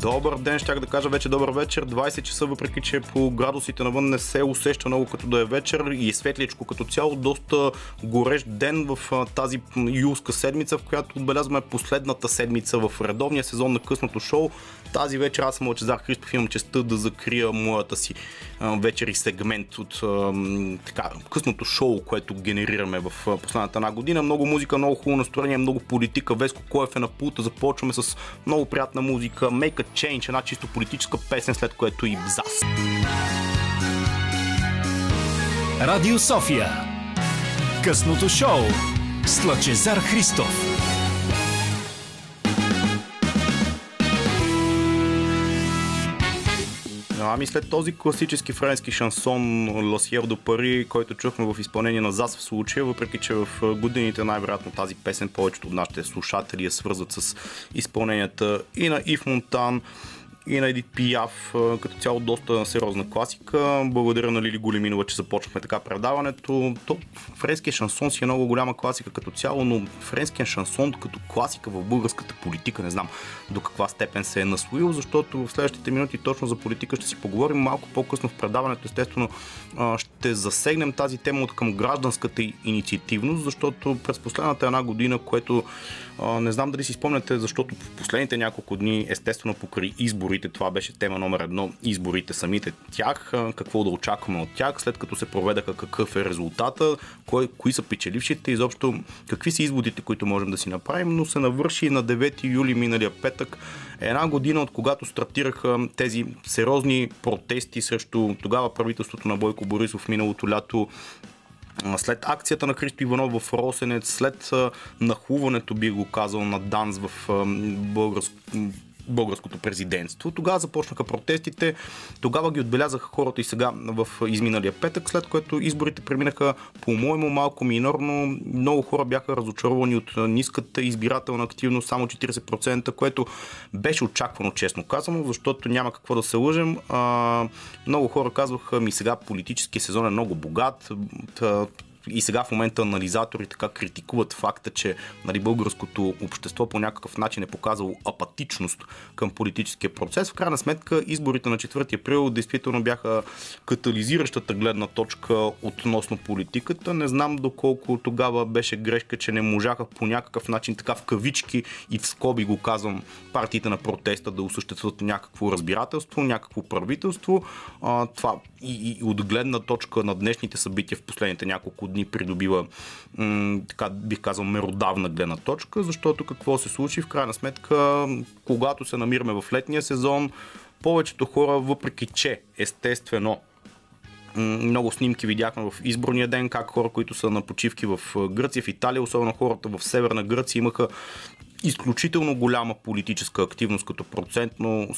Добър ден, щях да кажа вече добър вечер. 20 часа, въпреки че по градусите навън не се усеща много като да е вечер и светличко като цяло. Доста горещ ден в тази юлска седмица, в която отбелязваме последната седмица в редовния сезон на късното шоу. Тази вечер аз съм Лъчезар Христов, имам честа да закрия моята си вечер и сегмент от така, късното шоу, което генерираме в последната една година. Много музика, много хубаво настроение, много политика. Веско Коев е на пулта. Започваме с много приятна музика. Make a Change, една чисто политическа песен, след което и Бзас. Радио София. Късното шоу с Лъчезар Христов. Ами след този класически френски шансон Ласиер до Пари, който чухме в изпълнение на ЗАС в случая, въпреки че в годините най-вероятно тази песен повечето от нашите слушатели я свързват с изпълненията и на Ив Монтан, и на Едит Пияв, като цяло доста сериозна класика. Благодаря на Лили Големинова, че започнахме така предаването. То, френския шансон си е много голяма класика като цяло, но френския шансон като класика в българската политика не знам до каква степен се е наслоил, защото в следващите минути точно за политика ще си поговорим малко по-късно в предаването. Естествено ще засегнем тази тема от към гражданската инициативност, защото през последната една година, което не знам дали си спомняте, защото в последните няколко дни, естествено покрай изборите, това беше тема номер едно, изборите самите тях, какво да очакваме от тях, след като се проведаха какъв е резултата, кой, кои са печелившите, изобщо какви са изводите, които можем да си направим, но се навърши на 9 юли миналия петък една година от когато стартираха тези сериозни протести срещу тогава правителството на Бойко Борисов миналото лято след акцията на Христо Иванов в Росенец, след нахуването, би го казал, на Данс в българско българското президентство. Тогава започнаха протестите, тогава ги отбелязаха хората и сега в изминалия петък, след което изборите преминаха по-моему малко минорно. Много хора бяха разочаровани от ниската избирателна активност, само 40%, което беше очаквано, честно казано, защото няма какво да се лъжем. Много хора казваха ми сега политически сезон е много богат, и сега в момента анализатори така критикуват факта, че нали, българското общество по някакъв начин е показало апатичност към политическия процес. В крайна сметка изборите на 4 април действително бяха катализиращата гледна точка относно политиката. Не знам доколко тогава беше грешка, че не можаха по някакъв начин така в кавички и в скоби го казвам партиите на протеста да осъществят някакво разбирателство, някакво правителство. А, това и, и от гледна точка на днешните събития в последните няколко дни придобива, м- така бих казал, меродавна гледна точка, защото какво се случи? В крайна сметка, когато се намираме в летния сезон, повечето хора, въпреки че естествено много снимки видяхме в изборния ден, как хора, които са на почивки в Гърция, в Италия, особено хората в Северна Гърция, имаха изключително голяма политическа активност като процентно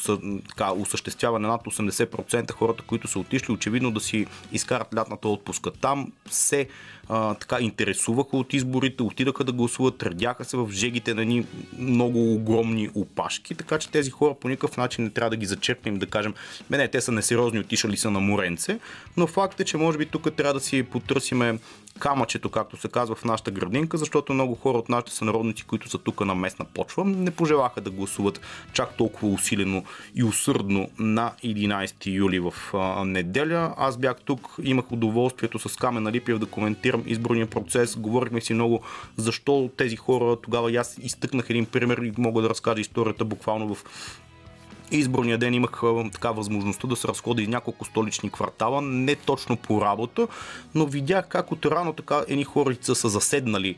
така, осъществяване над 80% хората, които са отишли очевидно да си изкарат лятната отпуска. Там се а, така интересуваха от изборите, отидаха да гласуват, редяха се в жегите на ни много огромни опашки, така че тези хора по никакъв начин не трябва да ги зачерпнем да кажем, не, те са несериозни, отишали са на моренце, но факт е, че може би тук трябва да си потърсиме камъчето, както се казва в нашата градинка, защото много хора от нашите сънародници, които са тук на местна почва, не пожелаха да гласуват чак толкова усилено и усърдно на 11 юли в а, неделя. Аз бях тук, имах удоволствието с Камен Липиев да коментирам изборния процес. Говорихме си много защо тези хора тогава аз изтъкнах един пример и мога да разкажа историята буквално в изборния ден имах така възможността да се разходя из няколко столични квартала, не точно по работа, но видях как от рано така едни хорица са заседнали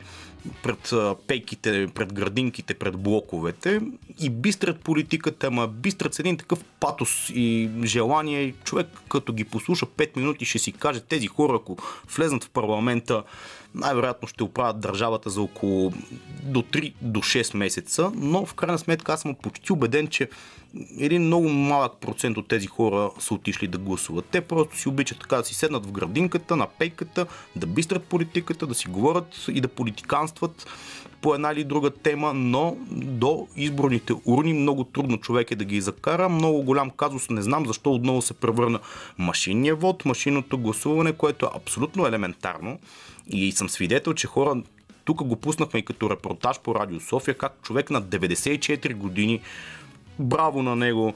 пред пейките, пред градинките, пред блоковете и бистрят политиката, ама бистрят с един такъв патос и желание. Човек като ги послуша 5 минути ще си каже тези хора, ако влезнат в парламента, най-вероятно ще оправят държавата за около до 3 до 6 месеца, но в крайна сметка аз съм почти убеден, че един много малък процент от тези хора са отишли да гласуват. Те просто си обичат така да си седнат в градинката, на пейката, да бистрат политиката, да си говорят и да политиканстват по една или друга тема, но до изборните урни много трудно човек е да ги закара. Много голям казус, не знам защо отново се превърна машинния вод, машинното гласуване, което е абсолютно елементарно. И съм свидетел, че хора тук го пуснахме и като репортаж по Радио София, как човек на 94 години браво на него,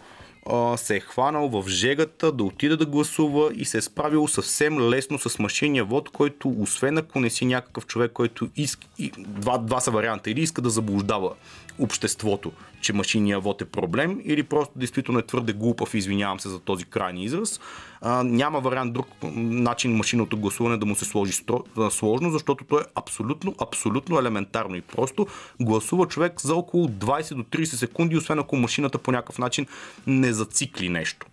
се е хванал в жегата да отида да гласува и се е справил съвсем лесно с машиния вод, който освен ако не си някакъв човек, който иска, два, два са варианта, или иска да заблуждава обществото, че машиния вод е проблем, или просто действително е твърде глупав, извинявам се за този крайни израз. А, няма вариант друг начин машинното гласуване да му се сложи стро, сложно, защото то е абсолютно, абсолютно елементарно и просто гласува човек за около 20 до 30 секунди, освен ако машината по някакъв начин не зацикли нещо.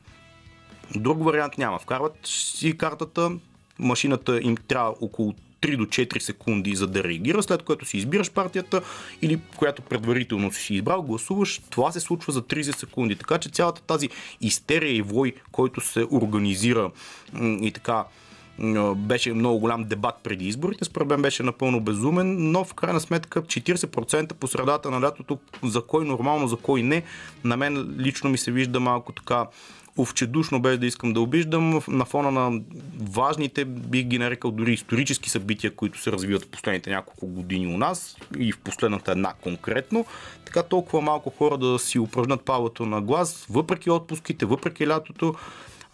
Друг вариант няма. Вкарват си картата, машината им трябва около 3 до 4 секунди за да реагира, след което си избираш партията или която предварително си избрал, гласуваш, това се случва за 30 секунди. Така че цялата тази истерия и вой, който се организира и така беше много голям дебат преди изборите, според мен беше напълно безумен, но в крайна сметка 40% по средата на лятото, за кой нормално, за кой не, на мен лично ми се вижда малко така овчедушно, без да искам да обиждам, на фона на важните, бих ги нарекал дори исторически събития, които се развиват в последните няколко години у нас и в последната една конкретно. Така толкова малко хора да си упражнат правото на глас, въпреки отпуските, въпреки лятото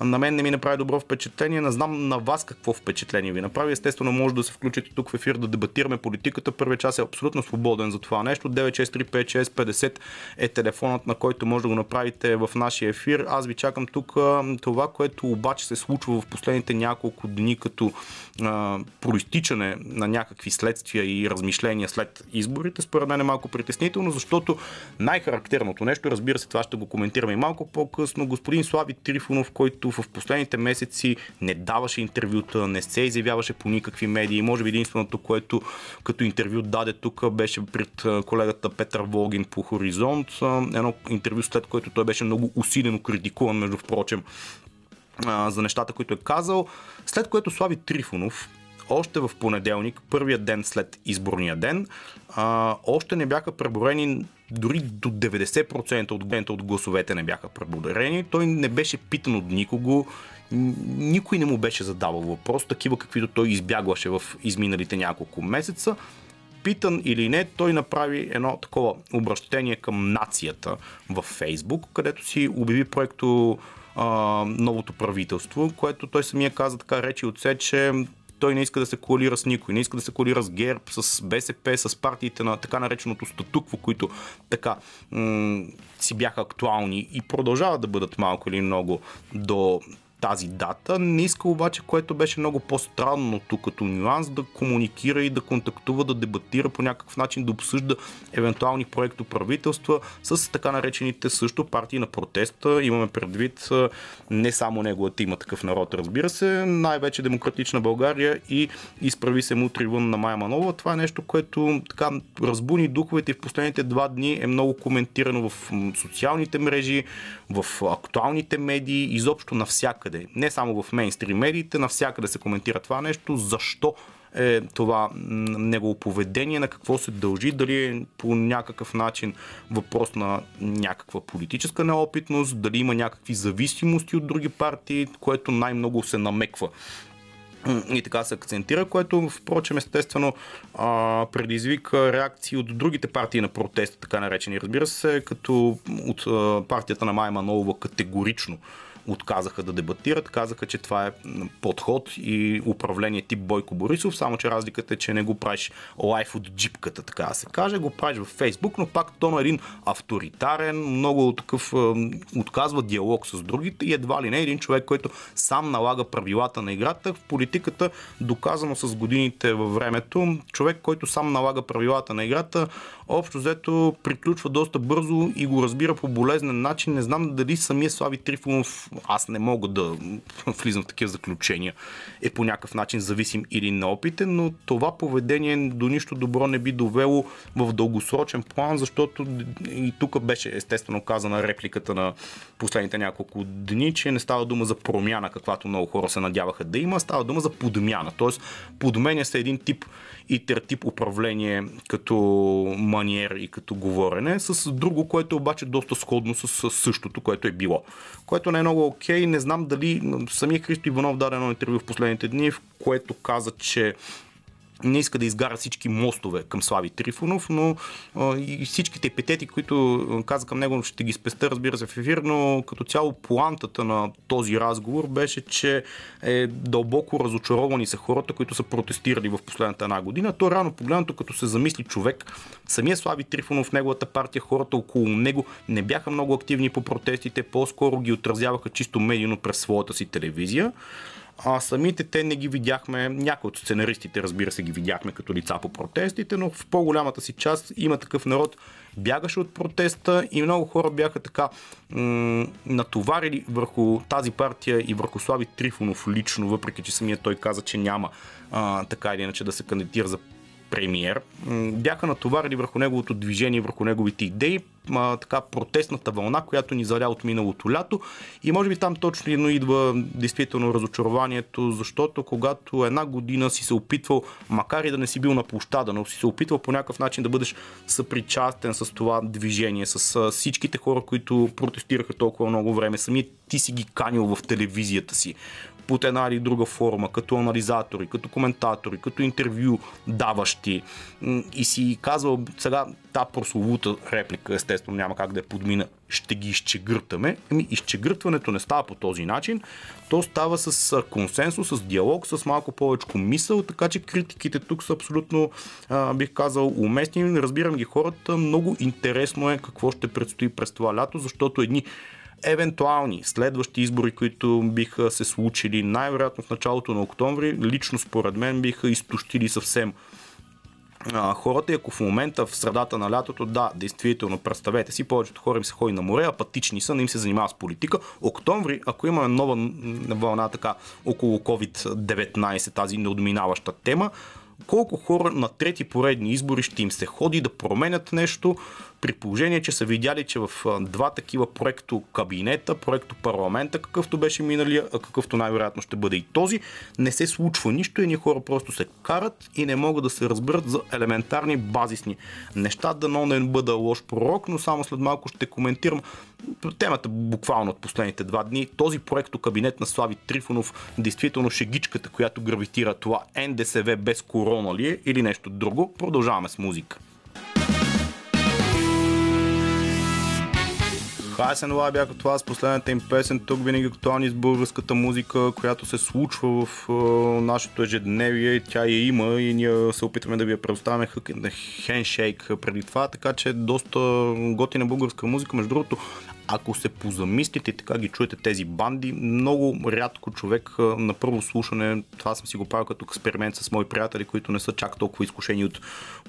на мен не ми направи добро впечатление. Не знам на вас какво впечатление ви направи. Естествено, може да се включите тук в ефир да дебатираме политиката. Първият час е абсолютно свободен за това нещо. 9635650 е телефонът, на който може да го направите в нашия ефир. Аз ви чакам тук. Това, което обаче се случва в последните няколко дни като а, проистичане на някакви следствия и размишления след изборите, според мен е малко притеснително, защото най-характерното нещо, разбира се, това ще го коментираме и малко по-късно, господин Слави Трифонов, който в последните месеци не даваше интервюта, не се изявяваше по никакви медии. Може би единственото, което като интервю даде тук, беше пред колегата Петър Волгин по Хоризонт. Едно интервю, след което той беше много усилено критикуван, между впрочем, за нещата, които е казал. След което Слави Трифонов, още в понеделник, първия ден след изборния ден, а, още не бяха преборени дори до 90% от, от гласовете не бяха преборени. Той не беше питан от никого, никой не му беше задавал въпрос, такива каквито той избягваше в изминалите няколко месеца. Питан или не, той направи едно такова обращение към нацията в Фейсбук, където си обяви проекто новото правителство, което той самия каза така речи от се, че той не иска да се коалира с никой, не иска да се коалира с ГЕРБ, с БСП, с партиите на така нареченото статукво, които така м- си бяха актуални и продължават да бъдат малко или много до тази дата. Не иска обаче, което беше много по-странно тук като нюанс, да комуникира и да контактува, да дебатира по някакъв начин, да обсъжда евентуални проекто правителства с така наречените също партии на протеста. Имаме предвид не само неговата има такъв народ, разбира се, най-вече Демократична България и изправи се мутри вън на Майя Манова. Това е нещо, което така разбуни духовете и в последните два дни е много коментирано в социалните мрежи, в актуалните медии, изобщо навсякъде. Не само в мейнстрим медиите, навсякъде се коментира това нещо, защо е това негово поведение, на какво се дължи, дали е по някакъв начин въпрос на някаква политическа неопитност, дали има някакви зависимости от други партии, което най-много се намеква и така се акцентира, което впрочем естествено предизвика реакции от другите партии на протеста, така наречени, разбира се, като от партията на Майя Манолова категорично отказаха да дебатират, казаха, че това е подход и управление тип Бойко Борисов, само че разликата е, че не го правиш лайф от джипката, така да се каже, го правиш в Фейсбук, но пак то на един авторитарен, много такъв отказва диалог с другите и едва ли не един човек, който сам налага правилата на играта. В политиката, доказано с годините във времето, човек, който сам налага правилата на играта, общо взето приключва доста бързо и го разбира по болезнен начин. Не знам дали самия Слави Трифонов, аз не мога да влизам в такива заключения, е по някакъв начин зависим или неопитен, но това поведение до нищо добро не би довело в дългосрочен план, защото и тук беше естествено казана репликата на последните няколко дни, че не става дума за промяна, каквато много хора се надяваха да има, става дума за подмяна. Тоест, подменя се един тип тип управление като маниер и като говорене, с друго, което обаче доста сходно с същото, което е било. Което не е много окей. Не знам дали самия Христо Иванов даде едно интервю в последните дни, в което каза, че не иска да изгаря всички мостове към Слави Трифонов, но и всичките епитети, които каза към него, ще ги спеста, разбира се, в ефир, но като цяло плантата на този разговор беше, че е дълбоко разочаровани са хората, които са протестирали в последната една година. То рано погледнато, като се замисли човек, самия Слави Трифонов, неговата партия, хората около него не бяха много активни по протестите, по-скоро ги отразяваха чисто медийно през своята си телевизия. А самите те не ги видяхме, някои от сценаристите, разбира се, ги видяхме като лица по протестите, но в по-голямата си част има такъв народ, бягаше от протеста и много хора бяха така м- натоварили върху тази партия и върху Слави Трифонов лично, въпреки че самия той каза, че няма а, така или иначе да се кандидатира за премиер, бяха натоварили върху неговото движение, върху неговите идеи, а, така протестната вълна, която ни заля от миналото лято. И може би там точно идва действително разочарованието, защото когато една година си се опитвал, макар и да не си бил на площада, но си се опитвал по някакъв начин да бъдеш съпричастен с това движение, с всичките хора, които протестираха толкова много време, сами ти си ги канил в телевизията си под една или друга форма, като анализатори, като коментатори, като интервю даващи и си казвал сега та прословута реплика, естествено няма как да я подмина, ще ги изчегъртаме. Ами изчегъртването не става по този начин, то става с консенсус, с диалог, с малко повече мисъл, така че критиките тук са абсолютно, а, бих казал, уместни. Разбирам ги хората, много интересно е какво ще предстои през това лято, защото едни евентуални следващи избори, които биха се случили най-вероятно в началото на октомври, лично според мен биха изтощили съвсем а, хората и ако в момента в средата на лятото, да, действително, представете си, повечето хора им се ходи на море, апатични са, не им се занимава с политика. Октомври, ако имаме нова вълна така около COVID-19, тази неодминаваща тема, колко хора на трети поредни избори ще им се ходи да променят нещо, при положение, че са видяли, че в два такива проекто кабинета, проекто парламента, какъвто беше миналия, а какъвто най-вероятно ще бъде и този, не се случва нищо и ние хора просто се карат и не могат да се разберат за елементарни базисни неща. Дано не бъда лош пророк, но само след малко ще коментирам темата буквално от последните два дни. Този проекто кабинет на Слави Трифонов, действително шегичката, която гравитира това НДСВ без корона ли е или нещо друго. Продължаваме с музика. Хайсен Лай бяха това с последната им песен. Тук винаги актуални с българската музика, която се случва в uh, нашето ежедневие. Тя я има и ние се опитваме да ви я предоставяме хендшейк преди това, така че доста готина българска музика. Между другото, ако се позамислите и така ги чуете тези банди, много рядко човек на първо слушане, това съм си го правил като експеримент с мои приятели, които не са чак толкова изкушени от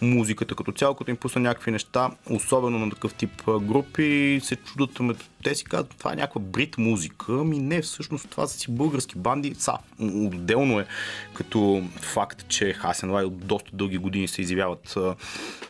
музиката като цяло, като им пусна някакви неща, особено на такъв тип групи, се чудат, ами, те си казват, това е някаква брит музика, ми не, всъщност това са си български банди. Са, отделно е като факт, че Хасен Лай от доста дълги години се изявяват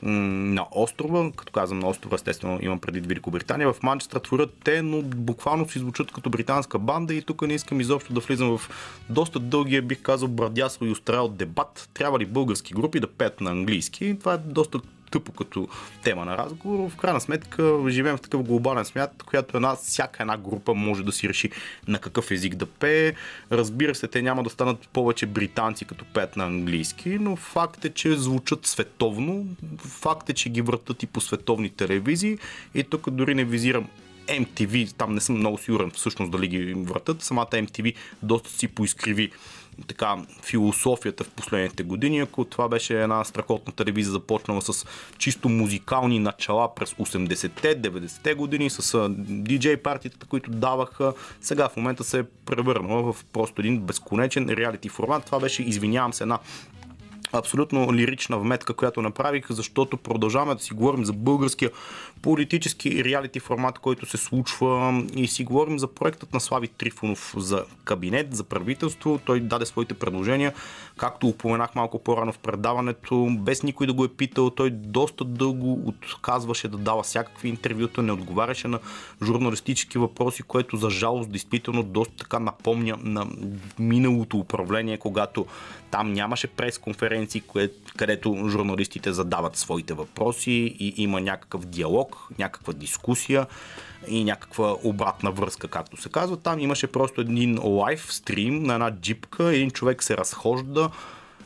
на острова, като казвам на острова, естествено имам преди Великобритания, в Манчестър творят те, но буквално си звучат като британска банда и тук не искам изобщо да влизам в доста дългия, бих казал, брадясо и устрайл дебат. Трябва ли български групи да пеят на английски? Това е доста тъпо като тема на разговор. В крайна сметка живеем в такъв глобален смят, която една, всяка една група може да си реши на какъв език да пее. Разбира се, те няма да станат повече британци като пеят на английски, но факт е, че звучат световно. Факт е, че ги вратат и по световни телевизии. И тук дори не визирам MTV, там не съм много сигурен всъщност дали ги вратат. Самата MTV доста си поискриви така, философията в последните години, ако това беше една страхотна телевизия, започнала с чисто музикални начала през 80-те, 90-те години, с диджей партията, които даваха, сега в момента се е превърнала в просто един безконечен реалити формат. Това беше, извинявам се, една абсолютно лирична вметка, която направих, защото продължаваме да си говорим за българския политически реалити формат, който се случва и си говорим за проектът на Слави Трифонов за кабинет, за правителство. Той даде своите предложения, както упоменах малко по-рано в предаването, без никой да го е питал. Той доста дълго отказваше да дава всякакви интервюта, не отговаряше на журналистически въпроси, което за жалост действително доста така напомня на миналото управление, когато там нямаше пресконференции, където журналистите задават своите въпроси и има някакъв диалог, някаква дискусия и някаква обратна връзка, както се казва. Там имаше просто един лайв стрим на една джипка, един човек се разхожда,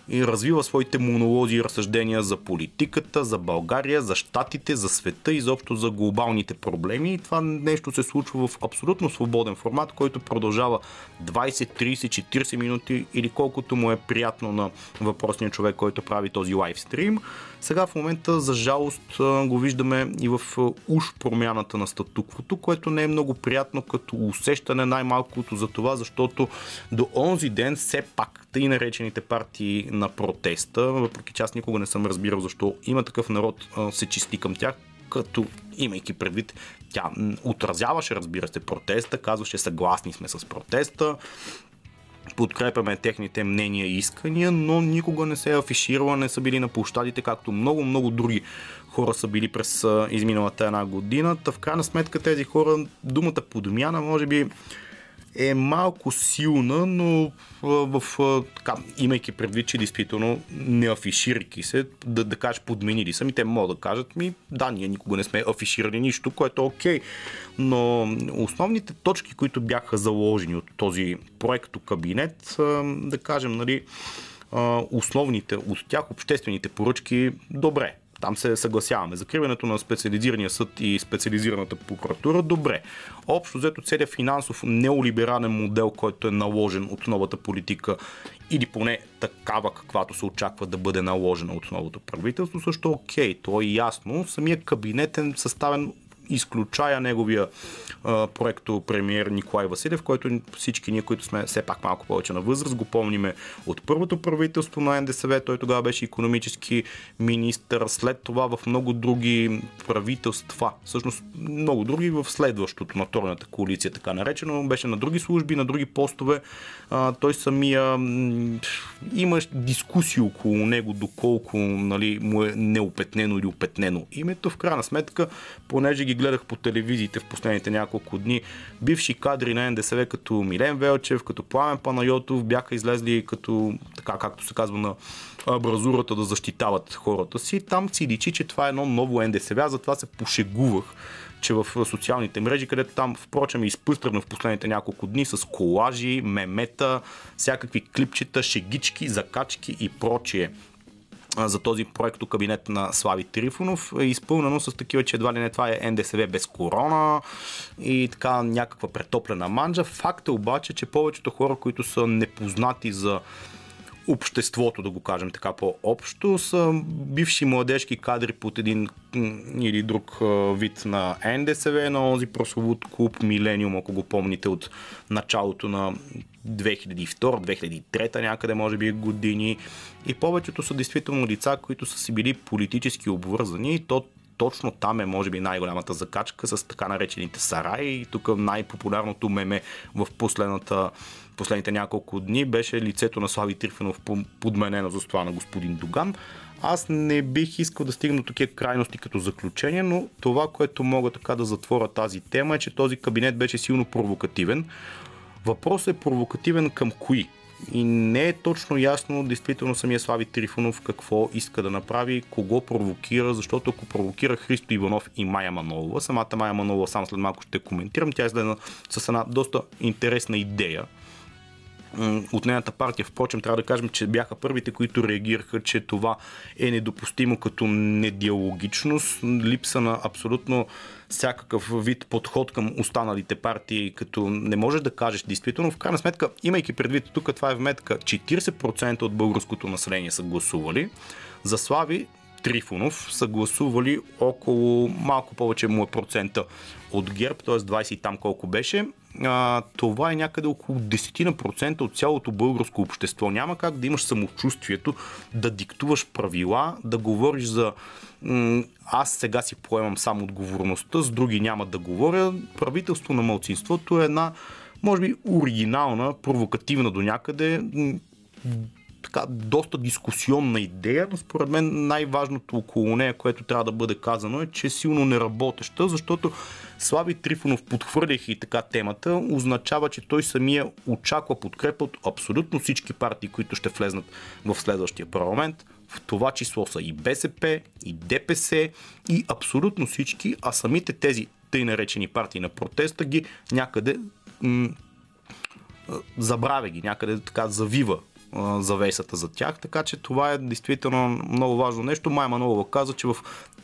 и развива своите монолози и разсъждения за политиката, за България, за щатите, за света, изобщо за глобалните проблеми. И това нещо се случва в абсолютно свободен формат, който продължава 20, 30, 40 минути или колкото му е приятно на въпросния човек, който прави този лайвстрим. Сега в момента, за жалост, го виждаме и в уж промяната на статуквото, което не е много приятно като усещане най-малкото за това, защото до онзи ден все пак тъй наречените партии на протеста, въпреки че аз никога не съм разбирал защо има такъв народ се чисти към тях, като имайки предвид, тя отразяваше, разбира се, протеста, казваше съгласни сме с протеста, подкрепяме техните мнения и искания, но никога не се е афиширала, не са били на площадите, както много-много други хора са били през изминалата една година. Та в крайна сметка тези хора, думата подмяна, може би е малко силна, но в, в, така, имайки предвид, че действително не афиширайки се, да, да кажеш подменили са ми, те могат да кажат ми, да, ние никога не сме афиширали нищо, което е окей. Но основните точки, които бяха заложени от този проекто кабинет, да кажем, нали, основните от тях, обществените поръчки, добре, там се съгласяваме. Закриването на специализирания съд и специализираната прокуратура, добре. Общо взето целият финансов неолиберален модел, който е наложен от новата политика или поне такава, каквато се очаква да бъде наложена от новото правителство, също окей, то е ясно. Самия кабинет е съставен изключая неговия а, проекто премиер Николай Василев, който всички ние, които сме все пак малко повече на възраст, го помниме от първото правителство на НДСВ. Той тогава беше економически министър. След това в много други правителства, всъщност много други в следващото на втората коалиция, така наречено, беше на други служби, на други постове. Той самия имаш дискусии около него, доколко нали, му е неопетнено или опетнено името. В крайна сметка, понеже ги гледах по телевизиите в последните няколко дни, бивши кадри на НДСВ като Милен Велчев, като Пламен Панайотов бяха излезли като, така както се казва на абразурата да защитават хората си. Там си личи, че това е едно ново НДСВ, затова се пошегувах че в социалните мрежи, където там, впрочем, е изпъстрено в последните няколко дни с колажи, мемета, всякакви клипчета, шегички, закачки и прочие за този проект кабинет на Слави Трифонов е изпълнено с такива, че едва ли не това е НДСВ без корона и така някаква претоплена манджа. Факт е обаче, че повечето хора, които са непознати за обществото, да го кажем така по-общо, са бивши младежки кадри под един или друг вид на НДСВ, на този прословут клуб Милениум, ако го помните от началото на 2002-2003 някъде, може би години. И повечето са действително лица, които са си били политически обвързани и то точно там е, може би, най-голямата закачка с така наречените сараи. И тук най-популярното меме в последната последните няколко дни беше лицето на Слави Трифонов подменено за това на господин Доган. Аз не бих искал да стигна до такива крайности като заключение, но това, което мога така да затворя тази тема е, че този кабинет беше силно провокативен. Въпросът е провокативен към кои? И не е точно ясно действително самия Слави Трифонов какво иска да направи, кого провокира, защото ако провокира Христо Иванов и Майя Манолова, самата Майя Манолова само след малко ще коментирам, тя е изгледа с една доста интересна идея, от нейната партия. Впрочем, трябва да кажем, че бяха първите, които реагираха, че това е недопустимо като недиалогичност, липса на абсолютно всякакъв вид подход към останалите партии, като не можеш да кажеш действително. В крайна сметка, имайки предвид, тук това е вметка, 40% от българското население са гласували. За Слави Трифонов са гласували около малко повече му е процента от ГЕРБ, т.е. 20 и там колко беше. А, това е някъде около 10% от цялото българско общество. Няма как да имаш самочувствието да диктуваш правила, да говориш за аз сега си поемам само отговорността, с други няма да говоря. Правителство на мълцинството е една, може би, оригинална, провокативна до някъде, така, доста дискусионна идея, но според мен най-важното около нея, което трябва да бъде казано е, че е силно неработеща, защото Слави Трифонов, подхвърляйки така темата, означава, че той самия очаква подкрепа от абсолютно всички партии, които ще влезнат в следващия парламент. В това число са и БСП, и ДПС, и абсолютно всички, а самите тези тъй наречени партии на протеста ги някъде м- забравя ги, някъде така завива завесата за тях, така че това е действително много важно нещо. Майя Манолова каза, че в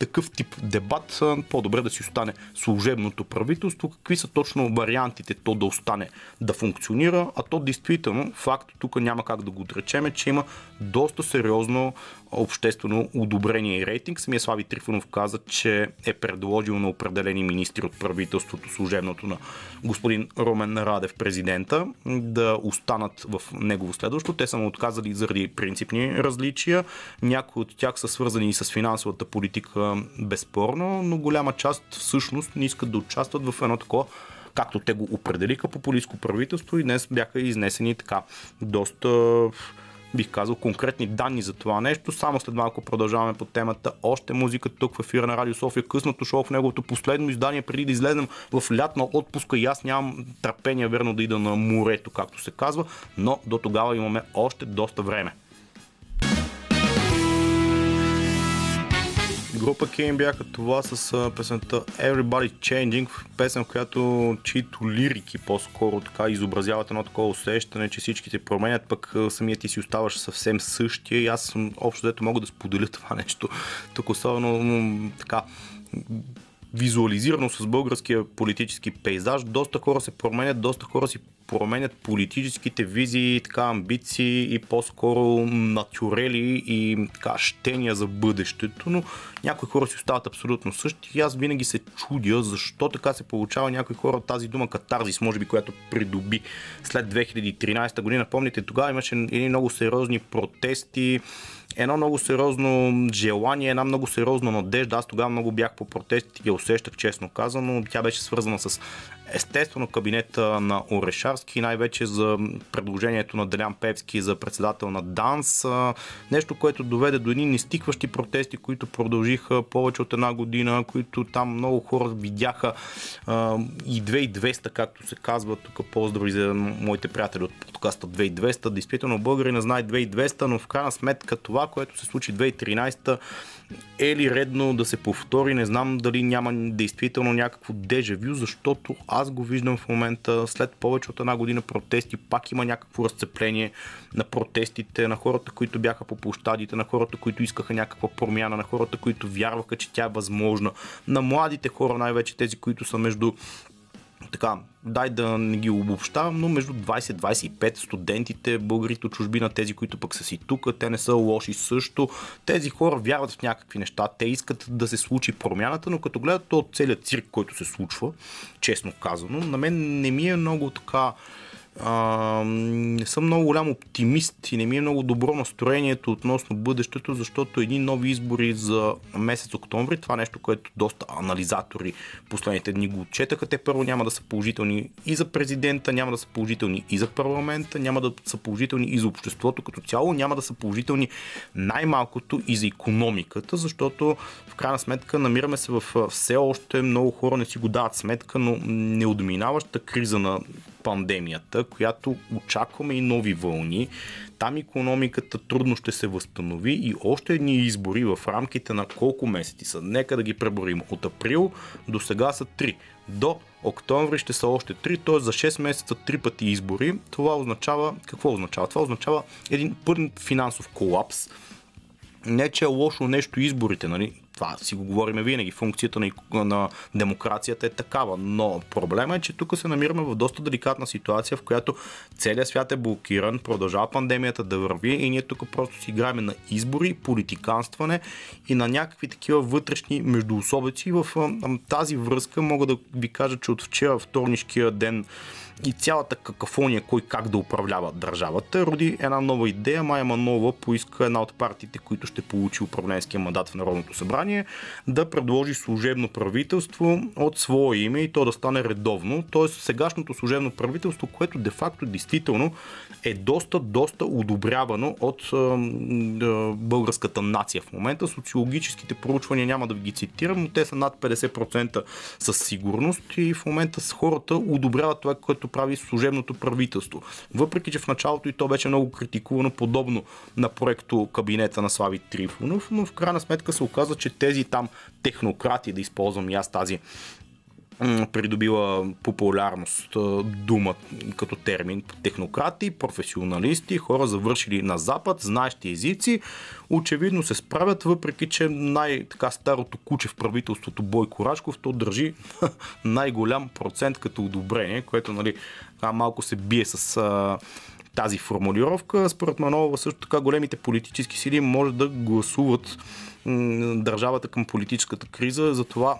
такъв тип дебат по-добре да си остане служебното правителство. Какви са точно вариантите то да остане да функционира, а то действително, факт, тук няма как да го отречеме, че има доста сериозно обществено одобрение и рейтинг. Самия Слави Трифонов каза, че е предложил на определени министри от правителството, служебното на господин Ромен Радев, президента, да останат в негово следващо. Те са му отказали заради принципни различия. Някои от тях са свързани и с финансовата политика, безспорно, но голяма част всъщност не искат да участват в едно такова както те го определиха популистско правителство и днес бяха изнесени така доста бих казал, конкретни данни за това нещо. Само след малко продължаваме по темата. Още музика тук в ефира на Радио София. Късното шоу в неговото последно издание, преди да излезем в лятна отпуска и аз нямам търпение, верно, да ида на морето, както се казва, но до тогава имаме още доста време. Група Кейн бяха това с песента Everybody Changing, песен, в която чието лирики по-скоро така изобразяват едно такова усещане, че всички се променят, пък самият ти си оставаш съвсем същия и аз общо дето мога да споделя това нещо. Тук особено така визуализирано с българския политически пейзаж. Доста хора се променят, доста хора си променят политическите визии, така амбиции и по-скоро натюрели и така щения за бъдещето, но някои хора си остават абсолютно същи и аз винаги се чудя защо така се получава някои хора тази дума катарзис, може би, която придоби след 2013 година. Помните, тогава имаше едни много сериозни протести, едно много сериозно желание, една много сериозна надежда. Аз тогава много бях по протестите и я усещах, честно казано. Тя беше свързана с естествено кабинета на Орешарски, най-вече за предложението на Делян Певски за председател на ДАНС. Нещо, което доведе до едни нестикващи протести, които продължиха повече от една година, които там много хора видяха и 2200, както се казва. Тук поздрави за моите приятели от подкаста 2200. Действително българи не знае 2200, но в крайна сметка това, което се случи 2013 е ли редно да се повтори? Не знам дали няма действително някакво дежавю, защото аз го виждам в момента след повече от една година протести, пак има някакво разцепление на протестите, на хората, които бяха по площадите, на хората, които искаха някаква промяна, на хората, които вярваха, че тя е възможна, на младите хора, най-вече тези, които са между така, дай да не ги обобщавам, но между 20-25 студентите, българите от чужбина, тези, които пък са си тук, те не са лоши също. Тези хора вярват в някакви неща, те искат да се случи промяната, но като гледат то целият цирк, който се случва, честно казано, на мен не ми е много така а, не съм много голям оптимист и не ми е много добро настроението относно бъдещето, защото едни нови избори за месец октомври, това нещо, което доста анализатори последните дни го отчетаха, те първо няма да са положителни и за президента, няма да са положителни и за парламента, няма да са положителни и за обществото като цяло, няма да са положителни най-малкото и за економиката, защото в крайна сметка намираме се в все още много хора не си го дават сметка, но неотминаваща криза на пандемията, която очакваме и нови вълни. Там економиката трудно ще се възстанови и още едни избори в рамките на колко месеци са. Нека да ги преборим. От април до сега са три. До октомври ще са още три, т.е. за 6 месеца три пъти избори. Това означава, какво означава? Това означава един пълен финансов колапс. Не, че е лошо нещо изборите, нали? Това си го говорим винаги. Функцията на, на демокрацията е такава. Но проблема е, че тук се намираме в доста деликатна ситуация, в която целият свят е блокиран, продължава пандемията да върви и ние тук просто си играем на избори, политиканстване и на някакви такива вътрешни междуособици. В тази връзка мога да ви кажа, че от вчера, вторнишкия ден, и цялата какафония кой как да управлява държавата, роди една нова идея. Майя Манова поиска една от партиите, които ще получи управленския мандат в Народното събрание, да предложи служебно правителство от свое име и то да стане редовно. Тоест сегашното служебно правителство, което де-факто действително е доста, доста одобрявано от е, е, българската нация в момента. Социологическите проучвания няма да ви ги цитирам, но те са над 50% със сигурност и в момента с хората одобряват това, което прави служебното правителство. Въпреки, че в началото и то беше много критикувано, подобно на проекто кабинета на Слави Трифонов, но в крайна сметка се оказа, че тези там технократи, да използвам и аз тази придобила популярност дума като термин технократи, професионалисти, хора завършили на Запад, знаещи езици, очевидно се справят, въпреки че най-така старото куче в правителството Бойко Рашков, то държи най-голям процент като одобрение, което нали, малко се бие с тази формулировка. Според Манова също така големите политически сили може да гласуват държавата към политическата криза, затова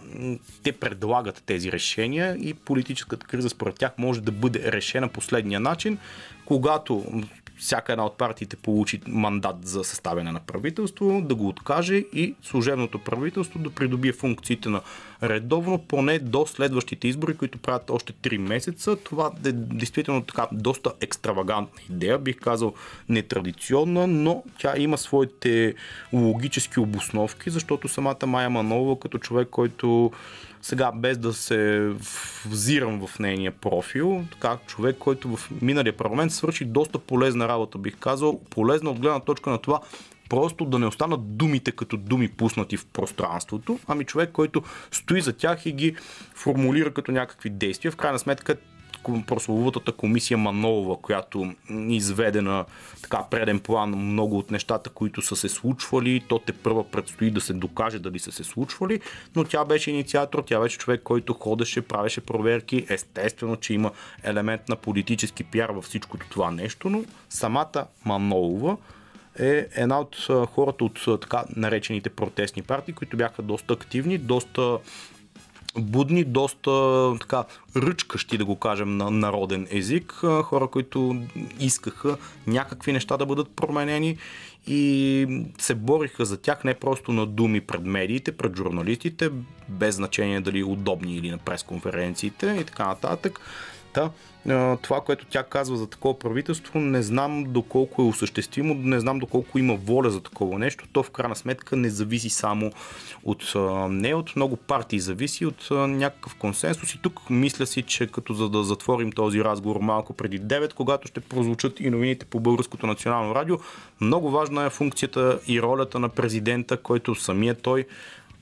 те предлагат тези решения и политическата криза според тях може да бъде решена последния начин, когато всяка една от партиите получи мандат за съставяне на правителство, да го откаже и служебното правителство да придобие функциите на редовно, поне до следващите избори, които правят още 3 месеца. Това е действително така доста екстравагантна идея, бих казал нетрадиционна, но тя има своите логически обосновки, защото самата Майя Манова като човек, който сега, без да се взирам в нейния профил, така човек, който в миналия парламент свърши доста полезна работа, бих казал, полезна от гледна точка на това просто да не останат думите като думи пуснати в пространството, ами човек, който стои за тях и ги формулира като някакви действия. В крайна сметка прословутата комисия Манолова, която изведе на така преден план много от нещата, които са се случвали. То те първа предстои да се докаже дали са се случвали, но тя беше инициатор, тя беше човек, който ходеше, правеше проверки. Естествено, че има елемент на политически пиар във всичкото това нещо, но самата Манолова е една от хората от така наречените протестни партии, които бяха доста активни, доста будни, доста така ръчкащи, да го кажем, на народен език. Хора, които искаха някакви неща да бъдат променени и се бориха за тях не просто на думи пред медиите, пред журналистите, без значение дали удобни или на пресконференциите и така нататък. Та, това, което тя казва за такова правителство, не знам доколко е осъществимо, не знам доколко има воля за такова нещо. То в крайна сметка не зависи само от не от много партии, зависи от някакъв консенсус. И тук мисля си, че като за да затворим този разговор малко преди 9, когато ще прозвучат и новините по Българското национално радио, много важна е функцията и ролята на президента, който самия той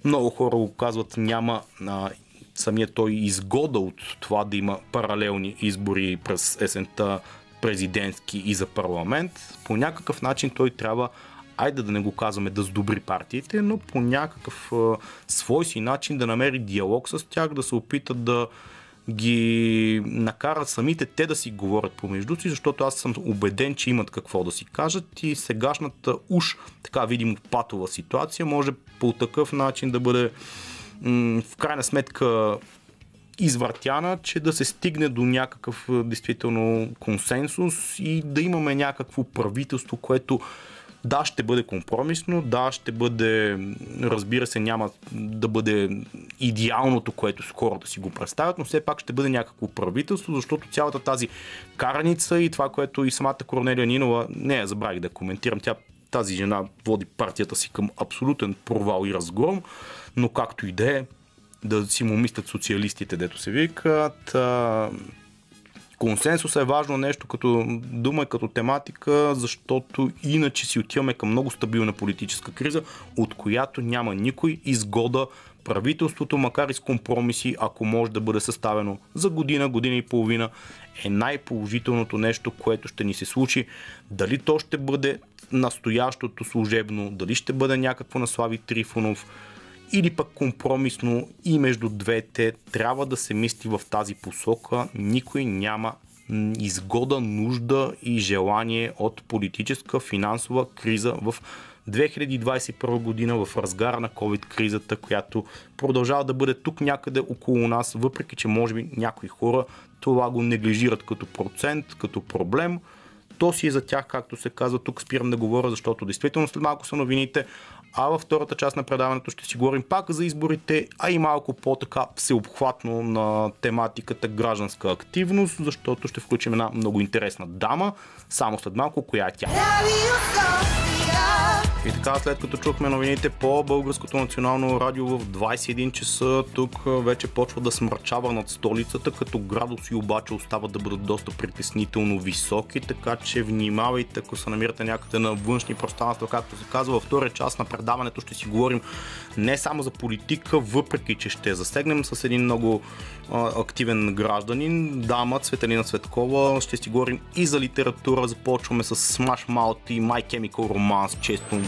много хора го казват, няма а, самия той изгода от това да има паралелни избори през есента президентски и за парламент, по някакъв начин той трябва айде да не го казваме да сдобри партиите, но по някакъв а, свой си начин да намери диалог с тях, да се опитат да ги накарат самите те да си говорят помежду си, защото аз съм убеден, че имат какво да си кажат и сегашната уж така видимо патова ситуация може по такъв начин да бъде в крайна сметка извъртяна, че да се стигне до някакъв действително консенсус и да имаме някакво правителство, което да, ще бъде компромисно, да, ще бъде, разбира се, няма да бъде идеалното, което хората си го представят, но все пак ще бъде някакво правителство, защото цялата тази караница и това, което и самата Корнелия Нинова, не, забравих да коментирам, тя тази жена води партията си към абсолютен провал и разгром но както и да е, да си му мислят социалистите, дето се викат. Консенсус е важно нещо като дума, като тематика, защото иначе си отиваме към много стабилна политическа криза, от която няма никой изгода правителството, макар и с компромиси, ако може да бъде съставено за година, година и половина, е най-положителното нещо, което ще ни се случи. Дали то ще бъде настоящото служебно, дали ще бъде някакво на Слави Трифонов, или пък компромисно и между двете трябва да се мисли в тази посока. Никой няма изгода, нужда и желание от политическа, финансова криза в 2021 година в разгара на COVID-кризата, която продължава да бъде тук някъде около нас, въпреки че може би някои хора това го неглижират като процент, като проблем. То си е за тях, както се казва. Тук спирам да говоря, защото действително след малко са новините. А във втората част на предаването ще си говорим пак за изборите, а и малко по-така всеобхватно на тематиката гражданска активност, защото ще включим една много интересна дама, само след малко, коя е тя. Радио И така, след като чухме новините по Българското национално радио в 21 часа, тук вече почва да смърчава над столицата, като градуси обаче остават да бъдат доста притеснително високи, така че внимавайте, ако се намирате някъде на външни пространства, както се казва, във втория част на предаването ще си говорим не само за политика, въпреки че ще засегнем с един много а, активен гражданин, дама Цветелина Цветкова, ще си говорим и за литература, започваме с Smash Mouth и My Chemical Romance, често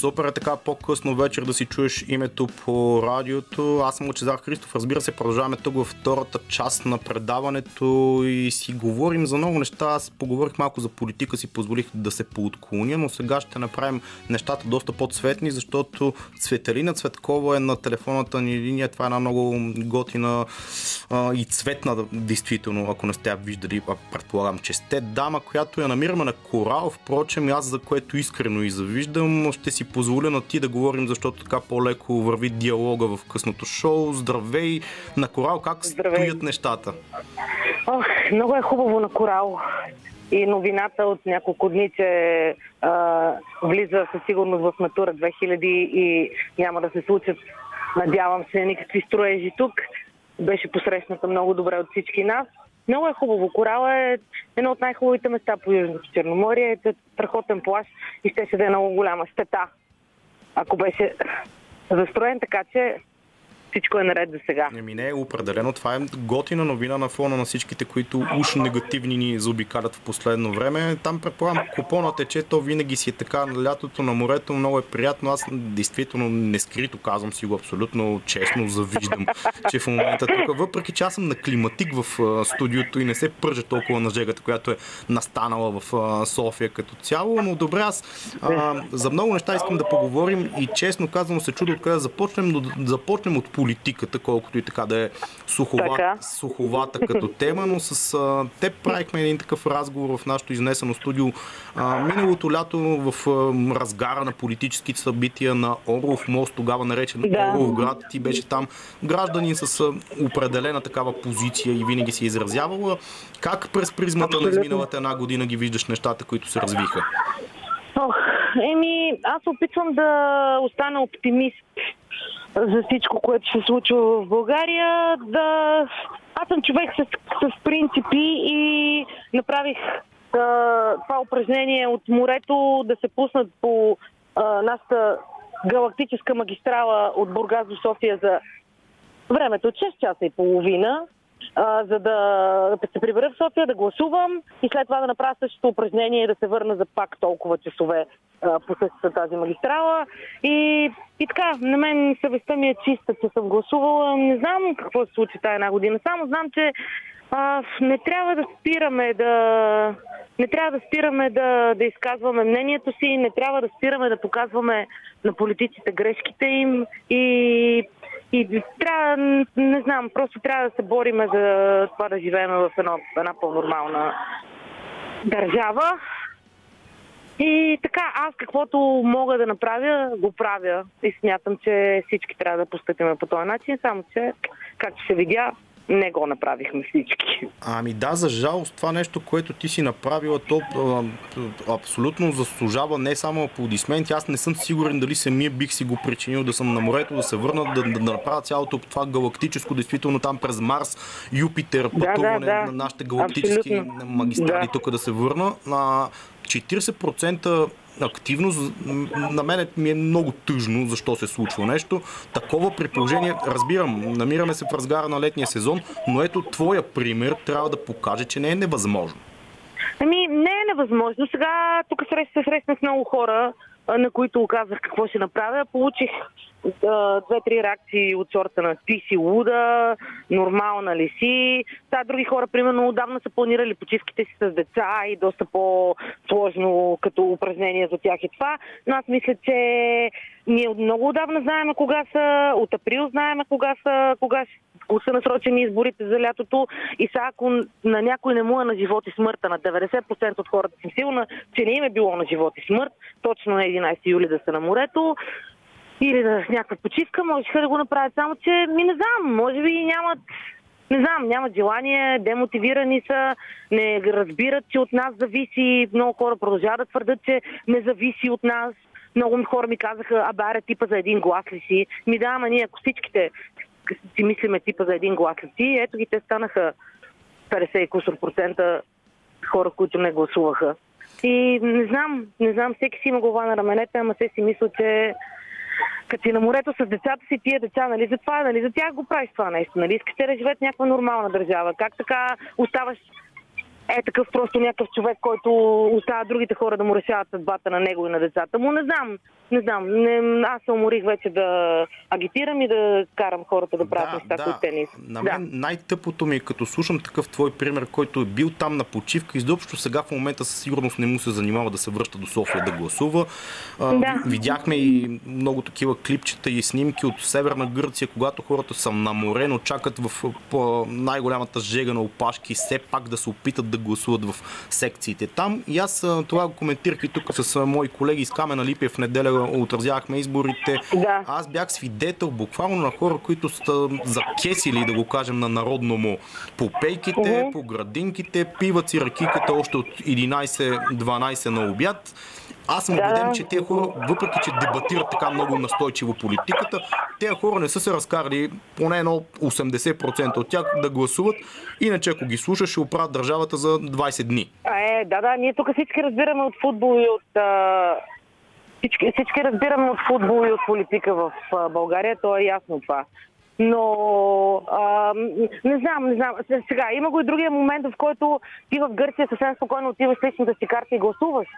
Супер е така по-късно вечер да си чуеш името по радиото. Аз съм Лъчезар Христов. Разбира се, продължаваме тук във втората част на предаването и си говорим за много неща. Аз поговорих малко за политика, си позволих да се поотклоня, но сега ще направим нещата доста по-цветни, защото Цветелина Цветкова е на телефонната ни линия. Това е една много готина а, и цветна, действително, ако не сте я виждали, предполагам, че сте дама, която я намираме на корал. Впрочем, аз за което искрено и завиждам, ще си позволя на ти да говорим, защото така по-леко върви диалога в късното шоу. Здравей на Корал, как Здравей. стоят нещата? Ох, много е хубаво на Корал. И новината от няколко дни, че а, влиза със сигурност в Натура 2000 и няма да се случат, надявам се, никакви строежи тук. Беше посрещната много добре от всички нас. Много е хубаво. Корала е едно от най-хубавите места по Южното Черноморие. Е страхотен плащ и ще да е много голяма щета, ако беше застроен, така че всичко е наред за сега. Еми не, определено. Това е готина новина на фона на всичките, които уж негативни ни заобикалят в последно време. Там предполагам, купона тече, то винаги си е така на лятото, на морето, много е приятно. Аз действително не скрито казвам си го абсолютно честно, завиждам, че в момента тук, въпреки че аз съм на климатик в студиото и не се пържа толкова на жегата, която е настанала в София като цяло, но добре, аз а, за много неща искам да поговорим и честно казвам се чудо откъде да започнем, но да започнем от политиката, колкото и така да е суховата, суховата като тема, но с а, теб правихме един такъв разговор в нашото изнесено студио а, миналото лято в а, разгара на политическите събития на Орлов мост, тогава наречен да. Орлов град. Ти беше там гражданин с а, определена такава позиция и винаги си изразявала. Как през призмата Абсолютно. на изминалата една година ги виждаш нещата, които се развиха? Ох, еми, аз опитвам да остана оптимист за всичко, което се случва в България. Да... Аз съм човек с, с принципи и направих а, това упражнение от морето да се пуснат по а, нашата галактическа магистрала от Бургас до София за времето от 6 часа и половина, а, за да, се прибера в София, да гласувам и след това да направя същото упражнение и да се върна за пак толкова часове по същата тази магистрала. И, и така, на мен съвестта ми е чиста, че съм гласувала. Не знам какво се случи тази една година. Само знам, че а, не трябва да спираме да. Не трябва да спираме да, да изказваме мнението си, не трябва да спираме да показваме на политиците грешките им и, и трябва, не знам, просто трябва да се бориме за това да живеем в едно, една по-нормална държава. И така, аз каквото мога да направя, го правя. И смятам, че всички трябва да постъпим по този начин, само че, както се видя, не го направихме всички. Ами да, за жалост, това нещо, което ти си направила, то а, абсолютно заслужава не само аплодисменти. Аз не съм сигурен дали самия бих си го причинил да съм на морето, да се върна, да, да, да направя цялото това галактическо, действително там през Марс, Юпитер, пътуване да, да, да. на нашите галактически Абсолютно. магистрали да. тук да се върна. А, 40% активност, на мен ми е много тъжно защо се случва нещо. Такова при положение, разбирам, намираме се в разгара на летния сезон, но ето твоя пример трябва да покаже, че не е невъзможно. Ами, не е невъзможно. Сега тук се срещнах много хора, на които оказах какво ще направя. Получих две-три реакции от сорта на ти си луда, нормална ли си. Та, други хора, примерно, отдавна са планирали почивките си с деца и доста по-сложно като упражнение за тях и това. Но аз мисля, че ние много отдавна знаем кога са, от април знаем кога са, кога, ако са насрочени изборите за лятото и сега ако на някой не му е на живот и смъртта, на 90% от хората съм сигурна, че не им е било на живот и смърт, точно на 11 юли да са на морето, или да някаква почивка, можеха да го направят. Само, че ми не знам, може би нямат не знам, нямат желание, демотивирани са, не разбират, че от нас зависи. Много хора продължават да твърдат, че не зависи от нас. Много хора ми казаха, а баре типа за един глас ли си? Ми да, ама ние, ако всичките си мислиме типа за един ли си, ето ги те станаха 50 и кусор процента хора, които не гласуваха. И не знам, не знам, всеки си има глава на раменете, ама се си мисля, че като си на морето с децата си, тия деца, нали, за това, нали, за тях го правиш това нещо, нали, искаш да живеят някаква нормална държава. Как така оставаш е такъв просто някакъв човек, който оставя другите хора да му решават съдбата на него и на децата му. Не знам, не знам. Не, аз се уморих вече да агитирам и да карам хората да правят да, неща, да. които те не На мен да. най-тъпото ми е като слушам такъв твой пример, който е бил там на почивка, изобщо сега в момента със сигурност не му се занимава да се връща до София да гласува. Да. Видяхме и много такива клипчета и снимки от Северна Гърция, когато хората са на море, но чакат в най-голямата жега на опашки, все пак да се опитат да гласуват в секциите там. И аз това го коментирах и тук с мои колеги с Камена Липия в неделя отразявахме изборите. Да. Аз бях свидетел буквално на хора, които са закесили, да го кажем на народно му, по пейките, uh-huh. по градинките, пиват си ракиката още от 11-12 на обяд аз съм убеден, да. че тези хора, въпреки че дебатират така много настойчиво политиката, тези хора не са се разкарали поне едно 80% от тях да гласуват. Иначе, ако ги слушаш, ще оправят държавата за 20 дни. А, е, да, да, ние тук всички разбираме от футбол и от а... Всички, всички разбираме от футбол и от политика в България, то е ясно това. Но а, не знам, не знам. Сега, има го и другия момент, в който ти в Гърция съвсем спокойно отиваш с личната си карта и гласуваш.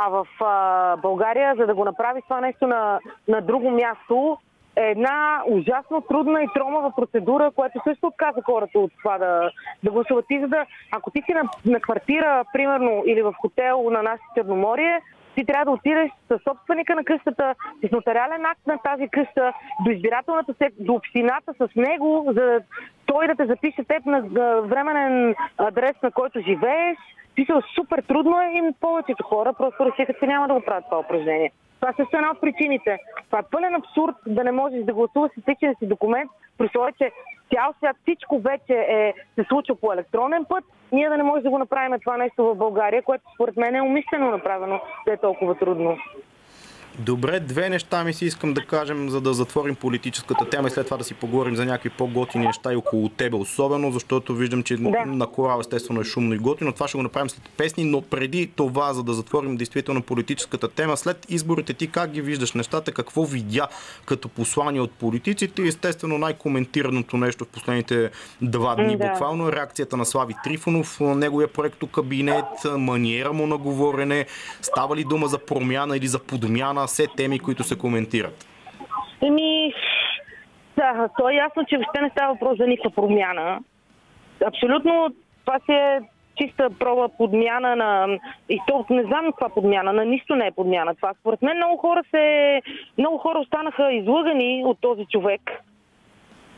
А в а, България, за да го направи това нещо на, на друго място, е една ужасно трудна и тромава процедура, която също отказа хората от това да, да гласуват. Ти, за да, ако ти си на, на квартира, примерно, или в хотел на нашето Черноморие, ти трябва да отидеш с собственика на къщата, с нотариален акт на тази къща, до избирателната сек... до общината с него, за той да те запише теб на временен адрес, на който живееш, Писал супер трудно е и повечето хора просто решиха, че няма да го правят това упражнение. Това също е една от причините. Това е пълен абсурд да не можеш да гласуваш с личен си документ, при условие, че цял свят всичко вече е, се случва по електронен път, ние да не можем да го направим това нещо в България, което според мен е умишлено направено, да е толкова трудно. Добре, две неща ми си искам да кажем, за да затворим политическата тема и след това да си поговорим за някакви по-готини неща и около тебе особено, защото виждам, че да. на корал естествено е шумно и готино. Това ще го направим след песни, но преди това, за да затворим действително политическата тема, след изборите ти как ги виждаш нещата, какво видя като послание от политиците и естествено най-коментираното нещо в последните два дни да. буквално е реакцията на Слави Трифонов, неговия проекто кабинет, маниера му на говорене, става ли дума за промяна или за подмяна все теми, които се коментират? Еми, да, то е ясно, че въобще не става въпрос за никаква промяна. Абсолютно това си е чиста проба подмяна на... И то не знам каква подмяна, на нищо не е подмяна това. Според мен много хора се... Много хора останаха излъгани от този човек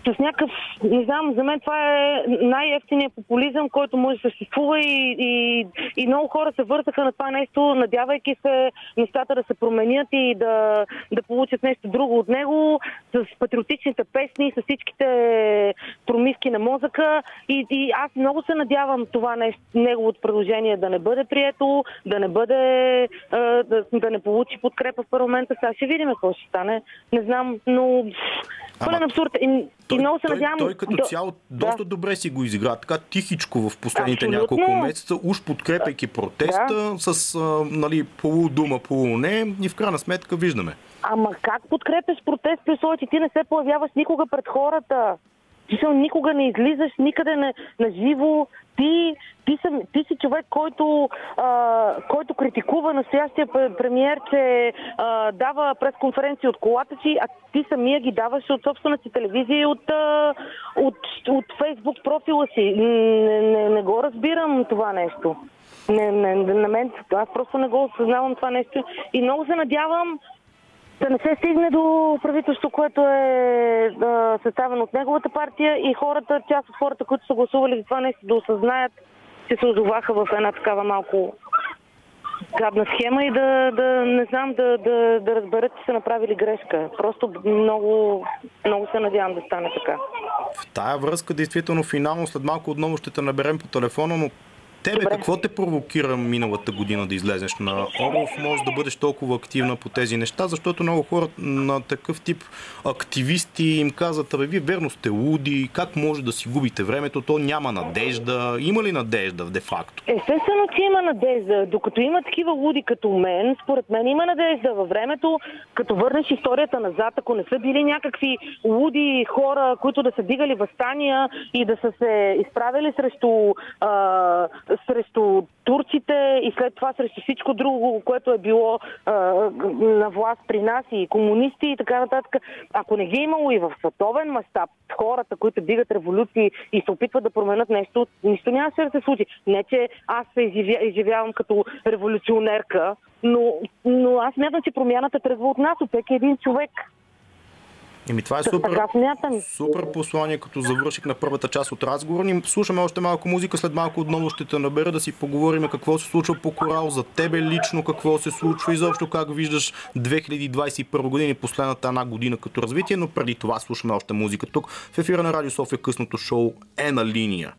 с някакъв, не знам, за мен това е най-ефтиният популизъм, който може да съществува и, и, и много хора се въртаха на това нещо, надявайки се нещата да се променят и да, да получат нещо друго от него, с патриотичните песни, с всичките промивки на мозъка. И, и аз много се надявам това нещо, неговото предложение да не бъде прието, да не бъде, да, да не получи подкрепа в парламента. Сега ще видим какво ще стане. Не знам, но пълен абсурд. Той, и много се надявам... Той, той като до... цяло доста да. добре си го изигра. Така тихичко в последните Абсолютно. няколко месеца, уж подкрепяйки протеста, да. с а, нали, полудума, полуне и в крайна сметка виждаме. Ама как подкрепяш протест, при условие, че ти не се появяваш никога пред хората? Ти никога не излизаш никъде на, на живо. Ти, ти, съм, ти си човек, който, а, който критикува настоящия премиер, че а, дава пресконференции от колата си, а ти самия ги даваш от собствената си телевизия и от, а, от, от Фейсбук профила си. Не, не, не го разбирам това нещо. Не, не, на мен, аз просто не го осъзнавам това нещо и много се надявам да не се стигне до правителство, което е да, съставено от неговата партия и хората, част от хората, които са гласували за това нещо, да осъзнаят, че се озоваха в една такава малко гадна схема и да, да не знам, да, да, да разберат, че са направили грешка. Просто много, много се надявам да стане така. В тая връзка, действително, финално след малко отново ще те наберем по телефона, но тебе Добре. какво те провокира миналата година да излезеш на Орлов? Може да бъдеш толкова активна по тези неща, защото много хора на такъв тип активисти им казват, абе вие верно сте луди, как може да си губите времето, то няма надежда. Има ли надежда де-факто? Естествено, че има надежда. Докато има такива луди като мен, според мен има надежда във времето, като върнеш историята назад, ако не са били някакви луди хора, които да са дигали възстания и да са се изправили срещу а, срещу турците и след това срещу всичко друго, което е било а, на власт при нас и комунисти и така нататък. Ако не ги е имало и в световен мащаб хората, които дигат революции и се опитват да променят нещо, нищо няма да се случи. Не, че аз се изживявам като революционерка, но, но аз мятам, че промяната тръгва от нас, от всеки един човек. Еми това е супер, супер послание, като завърших на първата част от разговора. Ни слушаме още малко музика, след малко отново ще те набера да си поговорим какво се случва по корал, за тебе лично какво се случва и заобщо как виждаш 2021 година и последната една година като развитие, но преди това слушаме още музика тук в ефира на Радио София късното шоу е на линия.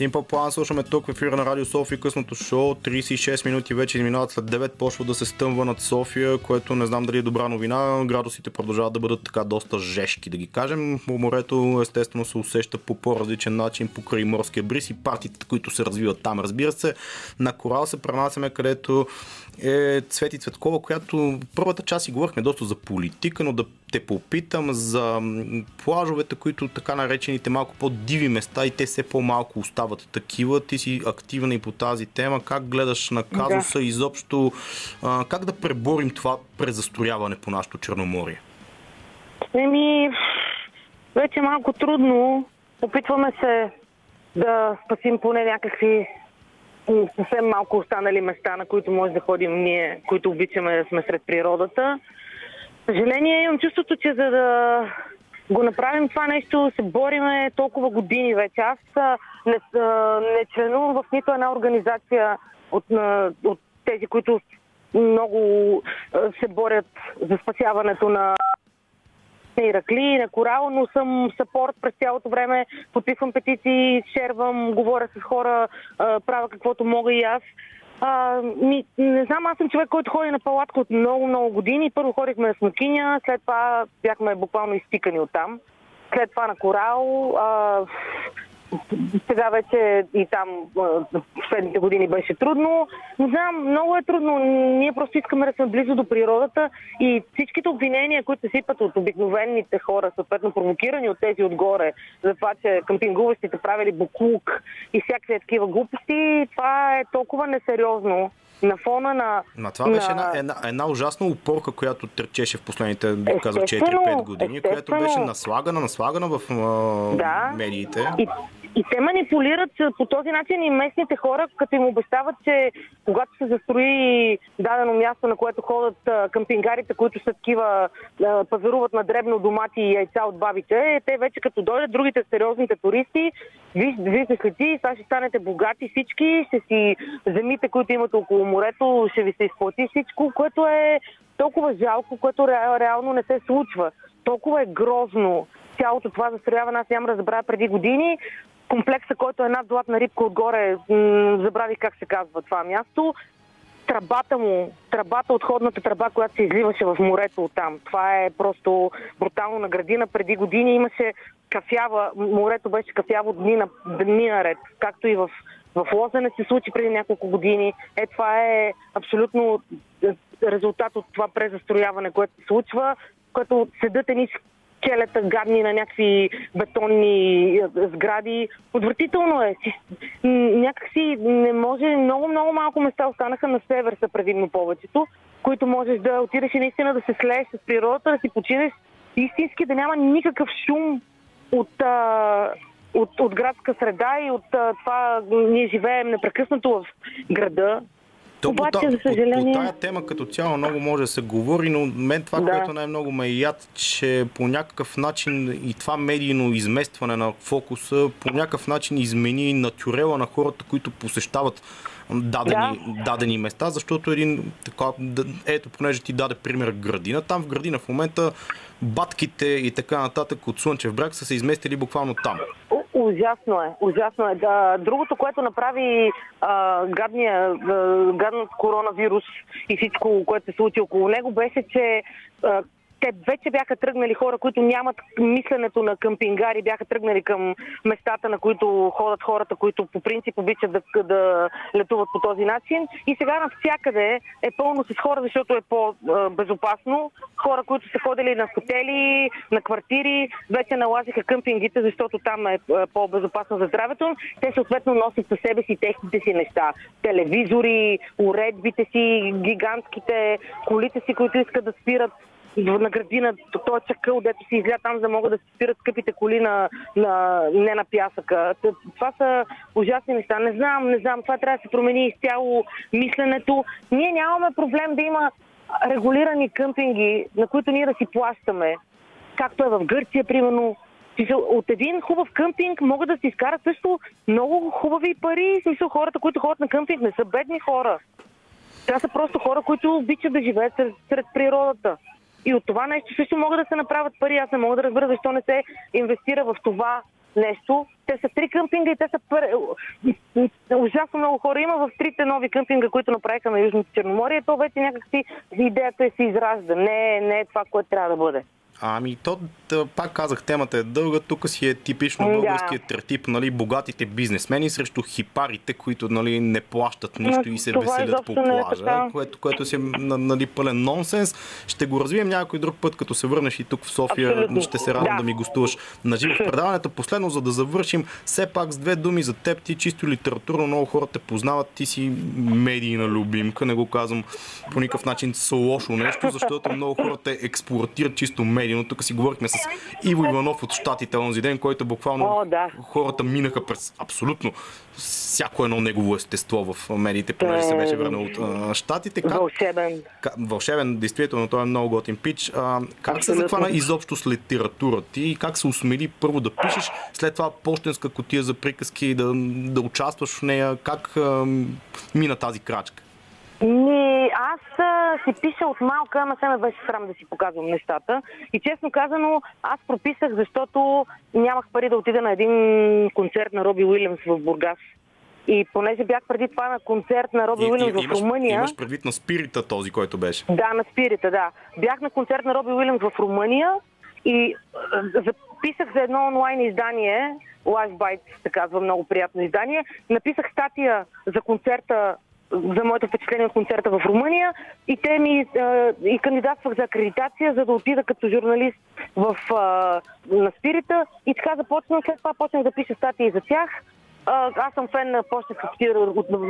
Simple Plan слушаме тук в ефира на Радио София късното шоу. 36 минути вече изминават след 9, почва да се стъмва над София, което не знам дали е добра новина. Градусите продължават да бъдат така доста жешки, да ги кажем. Морето естествено се усеща по по-различен начин покрай морския бриз и партиите, които се развиват там. Разбира се, на Корал се пренасяме, където е Цвети Цветкова, която първата част си говорихме доста за политика, но да те попитам за плажовете, които така наречените малко по-диви места и те все по-малко остават такива. Ти си активна и по тази тема. Как гледаш на казуса да. изобщо? А, как да преборим това презастрояване по нашото Черноморие? Еми, вече е малко трудно. Опитваме се да спасим поне някакви съвсем малко останали места, на които може да ходим ние, които обичаме да сме сред природата. Съжаление, имам чувството, че за да го направим това нещо, се бориме толкова години вече. Аз не, не членувам в нито една организация от, от тези, които много се борят за спасяването на на Иракли, на Корал, но съм сапорт през цялото време, подписвам петиции, шервам, говоря с хора, правя каквото мога и аз. А, ми, не знам, аз съм човек, който ходи на палатка от много-много години. Първо ходихме на Смокиня, след това бяхме буквално изтикани от там. След това на Корал. А, сега вече и там последните години беше трудно. Не знам, много е трудно. Ние просто искаме да сме близо до природата и всичките обвинения, които се сипат от обикновените хора, съответно провокирани от тези отгоре, за това, че къмпингуващите правили буклук и всякакви такива глупости, това е толкова несериозно на фона на... Ма това беше на... една, една, една ужасна упорка, която търчеше в последните, казах, 4-5 години, която беше наслагана, наслагана в да. медиите. И и те манипулират по този начин и местните хора, като им обещават, че когато се застрои дадено място, на което ходят къмпингарите, които са такива, пазаруват на дребно домати и яйца от бабите, те вече като дойдат другите сериозните туристи, виж, виждате ти, сега ще станете богати всички, ще си земите, които имате около морето, ще ви се изплати всичко, което е толкова жалко, което реално не се случва. Толкова е грозно цялото това застрояване, аз няма да забравя преди години комплекса, който е над златна рибка отгоре, забравих как се казва това място, тръбата му, тръбата, отходната тръба, която се изливаше в морето от там. Това е просто брутално на градина. Преди години имаше кафява, морето беше кафяво дни, на, дни наред, както и в, в Лозене се случи преди няколко години. Е, това е абсолютно резултат от това презастрояване, което се случва, като седат едни келета гадни на някакви бетонни е, сгради. Отвратително е. Някакси не може, много, много малко места останаха на север са предимно повечето, които можеш да отидеш и наистина да се слееш с природата, да си починеш истински, да няма никакъв шум от, а, от, от градска среда и от а, това ние живеем непрекъснато в града То, Обаче, по, за съжаление... По, по тая тема като цяло много може да се говори, но мен това, да. което най-много ме яд, че по някакъв начин и това медийно изместване на фокуса по някакъв начин измени натюрела на хората, които посещават дадени, да. дадени места, защото един така, ето, понеже ти даде пример градина, там в градина в момента батките и така нататък от Слънчев брак са се изместили буквално там. Ужасно е, ужасно е. Да, другото, което направи а, гадния, гадният коронавирус и всичко, което се случи около него, беше, че а, те вече бяха тръгнали хора, които нямат мисленето на къмпингари, бяха тръгнали към местата, на които ходят хората, които по принцип обичат да, да летуват по този начин. И сега навсякъде е пълно с хора, защото е по-безопасно. Хора, които са ходили на хотели, на квартири, вече налазиха къмпингите, защото там е по-безопасно за здравето. Те съответно носят със себе си техните си неща. Телевизори, уредбите си, гигантските колите си, които искат да спират на градина, този чакъл, дето си изля там, за да могат да спират скъпите коли на, на, не на пясъка. Това са ужасни неща. Не знам, не знам. Това трябва да се промени изцяло мисленето. Ние нямаме проблем да има регулирани къмпинги, на които ние да си плащаме. Както е в Гърция, примерно. От един хубав къмпинг могат да си изкарат също много хубави пари. В смисъл, хората, които ходят на къмпинг, не са бедни хора. Това са просто хора, които обичат да живеят сред, сред природата. И от това нещо също могат да се направят пари. Аз не мога да разбера защо не се инвестира в това нещо. Те са три къмпинга и те са пър... ужасно много хора има в трите нови къмпинга, които направиха на Южното Черноморие. То вече някакси идеята е се изражда. Не, не е това, което трябва да бъде. Ами, то, да, пак казах, темата е дълга. Тук си е типично да. българският тертип, нали, богатите бизнесмени срещу хипарите, които нали, не плащат нищо Но, и се веселят по е плажа, е което, което си е нали, пълен нонсенс. Ще го развием някой друг път, като се върнеш и тук в София. Абсолютно. Ще се радвам да. да ми гостуваш на живо в предаването. Последно, за да завършим, все пак с две думи за теб. Ти чисто литературно много хора те познават. Ти си медийна любимка. Не го казвам по никакъв начин с лошо нещо, защото много хора те експортират чисто медии медийно. Тук си говорихме с Иво Иванов от Штатите онзи ден, който буквално О, да. хората минаха през абсолютно всяко едно негово естество в медиите, понеже се беше върнал от а, Штатите. Как, вълшебен. Как, вълшебен, действително, той е много готин пич. А, как Абсолютно. се захвана изобщо с литература ти и как се усмели първо да пишеш, след това почтенска котия за приказки, да, да участваш в нея, как а, мина тази крачка? Ми, аз а, си пиша от малка, ама се ме беше срам да си показвам нещата. И честно казано, аз прописах, защото нямах пари да отида на един концерт на Роби Уилямс в Бургас. И понеже бях преди това на концерт на Роби Уилямс в Румъния... Имаш предвид на Спирита този, който беше? Да, на Спирита, да. Бях на концерт на Роби Уилямс в Румъния и записах за едно онлайн издание, Live Bytes се казва, много приятно издание. Написах статия за концерта за моето впечатление от концерта в Румъния и те ми и кандидатствах за акредитация, за да отида като журналист в, на Спирита и така започнах, след това почнах да пиша статии за тях аз съм фен на почтенска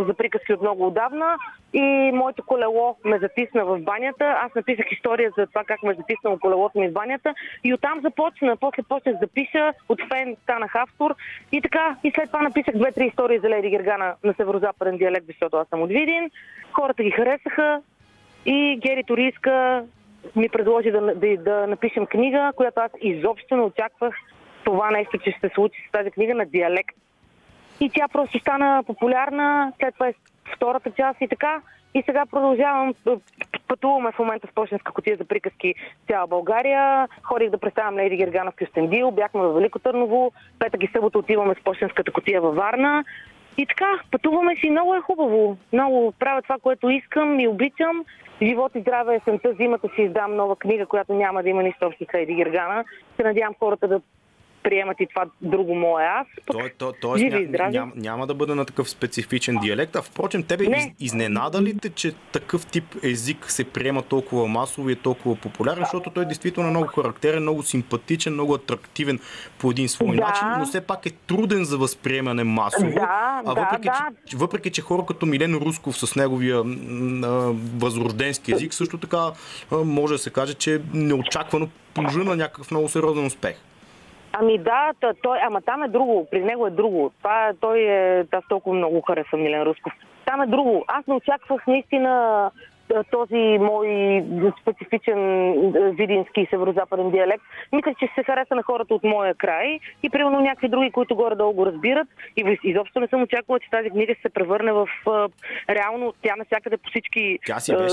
за приказки от много отдавна и моето колело ме затисна в банята. Аз написах история за това как ме е затиснало колелото ми в банята и оттам започна. После почнах да пиша, от фен станах автор и така. И след това написах две-три истории за Леди Гергана на северо-западен диалект, защото аз съм от Видин. Хората ги харесаха и Гери Ториска ми предложи да, да, да напишем книга, която аз изобщо не очаквах това нещо, че ще се случи с тази книга на диалект и тя просто стана популярна, след това е втората част и така. И сега продължавам, пътуваме в момента с почтенска котия за приказки в цяла България. Ходих да представям Лейди Гергана в Кюстендил, бяхме в Велико Търново, петък и събота отиваме с почтенската котия във Варна. И така, пътуваме си, много е хубаво. Много правя това, което искам и обичам. Живот и здраве, есента, зимата си издам нова книга, която няма да има нищо общо с Лейди Гергана. Се надявам хората да приемат и това друго мое аз. То, то, тоест, ня, няма, няма да бъде на такъв специфичен диалект, а впрочем, тебе из, изненада ли те, че такъв тип език се приема толкова масово и е толкова популярен, защото той е действително много характерен, много симпатичен, много атрактивен по един свой да. начин, но все пак е труден за възприемане масово. Да, а въпреки, да, че, въпреки, че хора като Милен Русков с неговия а, възрожденски език също така а, може да се каже, че е неочаквано пожена някакъв много сериозен успех. Ами да, той, ама там е друго, при него е друго. Това, той е, аз толкова много харесвам Милен Русков. Там е друго. Аз не очаквах наистина този мой специфичен видински северо-западен диалект. Мисля, че се хареса на хората от моя край и примерно някакви други, които горе-долу го разбират. И изобщо не съм очаквала, че тази книга ще се превърне в реално тя навсякъде по всички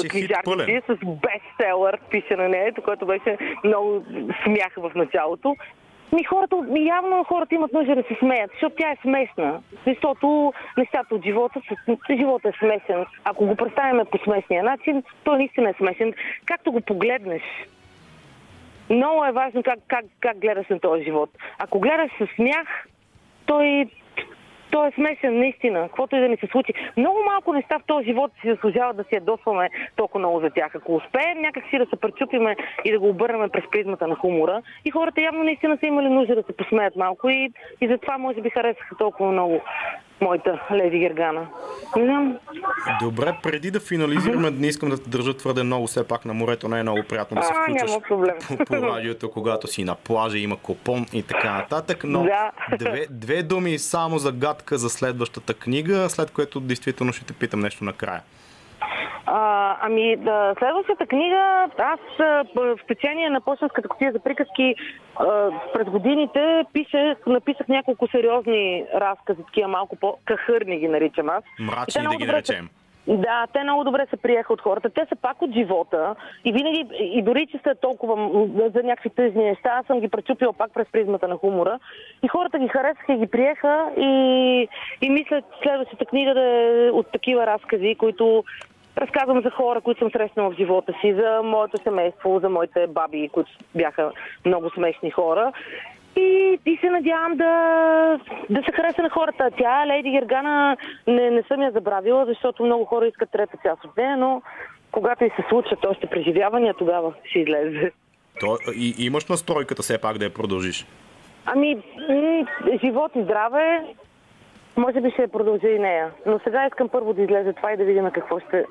книжарници с бестселър пише на нея, което беше много смях в началото. Ми хората, ми явно хората имат нужда да се смеят, защото тя е смешна. Защото нещата от живота, живота е смесен. Ако го представяме по смесния начин, той наистина е смесен. Както го погледнеш, много е важно как, как, как гледаш на този живот. Ако гледаш с смях, той той е смесен, наистина, каквото и да ни се случи. Много малко неща в този живот си заслужава да си ядосваме толкова много за тях. Ако успеем някак си да се пречупиме и да го обърнем през призмата на хумора, и хората явно наистина са имали нужда да се посмеят малко и, и затова може би харесаха толкова много моята леди Гергана. Не знам. Добре, преди да финализираме, не искам да те държа твърде много, все пак на морето не е много приятно да се включваш по, по радиото, когато си на плажа, има купон и така нататък, но да. две, две думи само загадка за следващата книга, след което действително ще те питам нещо накрая. А, ами, да, следващата книга, аз в течение на почтенската котия за приказки а, през годините пише, написах няколко сериозни разкази, такива малко по-кахърни ги наричам аз. Мрачни да ги наречем. Да, те много добре се приеха от хората. Те са пак от живота и винаги, и дори че са толкова за някакви тъжни неща, аз съм ги пречупила пак през призмата на хумора. И хората ги харесаха и ги приеха и, и мисля следващата книга да е от такива разкази, които разказвам за хора, които съм срещнала в живота си, за моето семейство, за моите баби, които бяха много смешни хора. И, и се надявам да, да се хареса на хората. Тя, Лейди Гергана, не, не съм я забравила, защото много хора искат трета част от нея, но когато и се случат още преживявания, тогава ще излезе. То, и, имаш настройката все пак да я продължиш? Ами, живот и здраве, може би ще продължи и нея. Но сега искам първо да излезе това и да видим какво ще,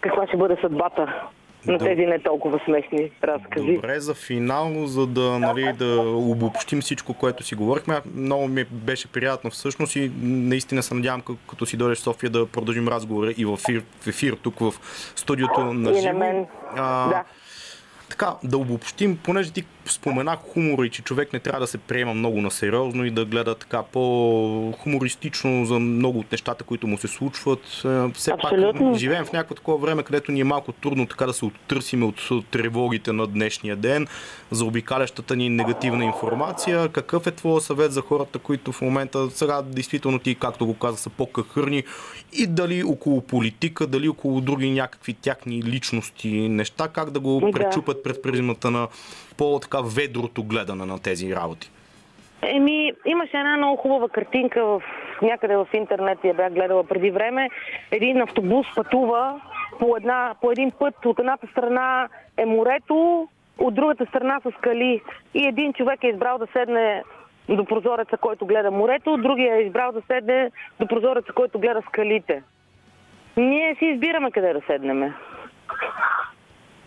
каква ще бъде съдбата на тези не толкова смешни разкази. Добре, за финал, за да, нали, да обобщим всичко, което си говорихме. Много ми беше приятно всъщност и наистина се надявам, като си дойдеш в София, да продължим разговора и в ефир, в ефир тук в студиото на живо. И на мен. А, да. Така, да обобщим, понеже ти спомена хумора и че човек не трябва да се приема много на сериозно и да гледа така по-хумористично за много от нещата, които му се случват. Е, все Абсолютно. пак живеем в някакво такова време, където ни е малко трудно така да се оттърсим от тревогите на днешния ден, за обикалящата ни негативна информация. Какъв е твой съвет за хората, които в момента сега действително ти, както го каза, са по-кахърни и дали около политика, дали около други някакви тяхни личности, неща, как да го да. пречупат пред призмата на по-така ведрото гледане на тези работи? Еми, имаше една много хубава картинка в, някъде в интернет, я бях гледала преди време. Един автобус пътува по, една, по един път. От едната страна е морето, от другата страна са скали. И един човек е избрал да седне до прозореца, който гледа морето, другия е избрал да седне до прозореца, който гледа скалите. Ние си избираме къде да седнеме.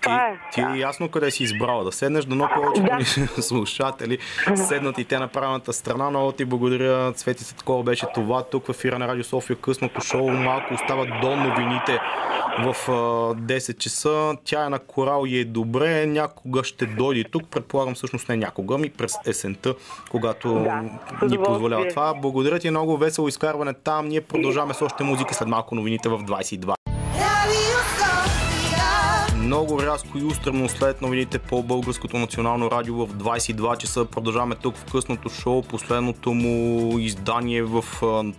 Ти, е. ти е ясно къде си избрала да седнеш, дано повече да. слушатели седнат и те на правилната страна. Много ти благодаря, Цветица, такова беше това. Тук в ефира на Радио София късното шоу малко остава до новините в 10 часа. Тя е на корал и е добре. Някога ще дойде тук. Предполагам всъщност не някога, ми през есента, когато да, ни позволява това. Благодаря ти много весело изкарване там. Ние продължаваме с още музика след малко новините в 22 много рязко и устремно след новините по Българското национално радио в 22 часа. Продължаваме тук в късното шоу, последното му издание в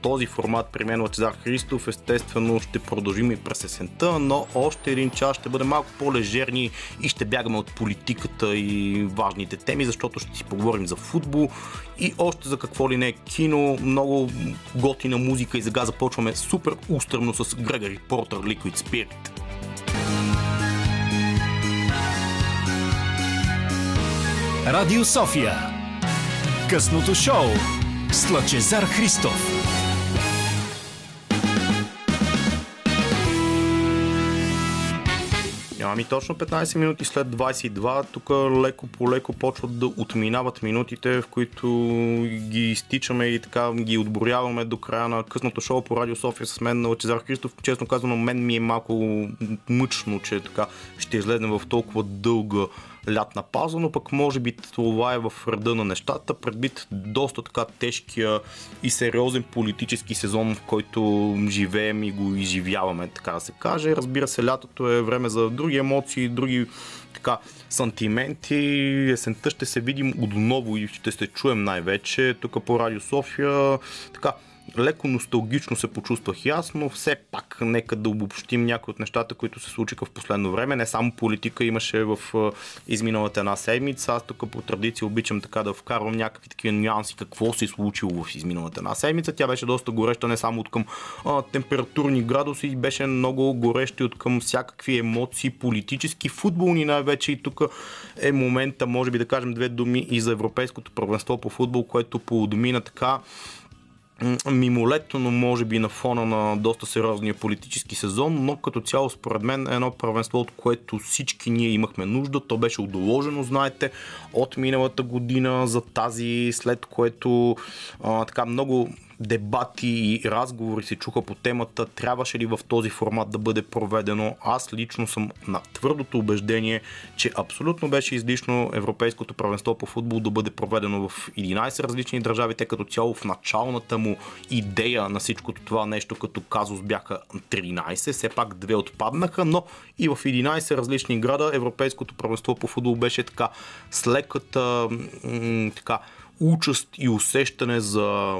този формат при мен Лачезар Христов. Естествено ще продължим и през есента, но още един час ще бъде малко по-лежерни и ще бягаме от политиката и важните теми, защото ще си поговорим за футбол и още за какво ли не кино, много готина музика и сега започваме супер устремно с Грегори Портер Liquid Spirit. Радио София. Късното шоу с Лъчезар Христов. Ами точно 15 минути след 22, тук леко по леко почват да отминават минутите, в които ги изтичаме и така ги отборяваме до края на късното шоу по Радио София с мен, Лачезар Христов. Честно казано, мен ми е малко мъчно, че така ще излезем в толкова дълга лятна пауза, но пък може би това е в ръда на нещата, предвид доста така тежкия и сериозен политически сезон, в който живеем и го изживяваме, така да се каже. Разбира се, лятото е време за други емоции, други така, сантименти. Есента ще се видим отново и ще се чуем най-вече тук по Радио София. Така, леко носталгично се почувствах и аз, но все пак нека да обобщим някои от нещата, които се случиха в последно време. Не само политика имаше в изминалата една седмица. Аз тук по традиция обичам така да вкарвам някакви такива нюанси, какво се е случило в изминалата една седмица. Тя беше доста гореща не само от към а, температурни градуси, беше много гореща от към всякакви емоции, политически, футболни най-вече. И тук е момента, може би да кажем две думи и за Европейското първенство по футбол, което подмина така мимолетно, но може би на фона на доста сериозния политически сезон, но като цяло според мен е едно първенство, от което всички ние имахме нужда. То беше удоложено, знаете, от миналата година за тази, след което а, така много дебати и разговори се чуха по темата, трябваше ли в този формат да бъде проведено. Аз лично съм на твърдото убеждение, че абсолютно беше излишно Европейското правенство по футбол да бъде проведено в 11 различни държави, те като цяло в началната му идея на всичкото това нещо като казус бяха 13, все пак две отпаднаха, но и в 11 различни града Европейското правенство по футбол беше така с леката така участ и усещане за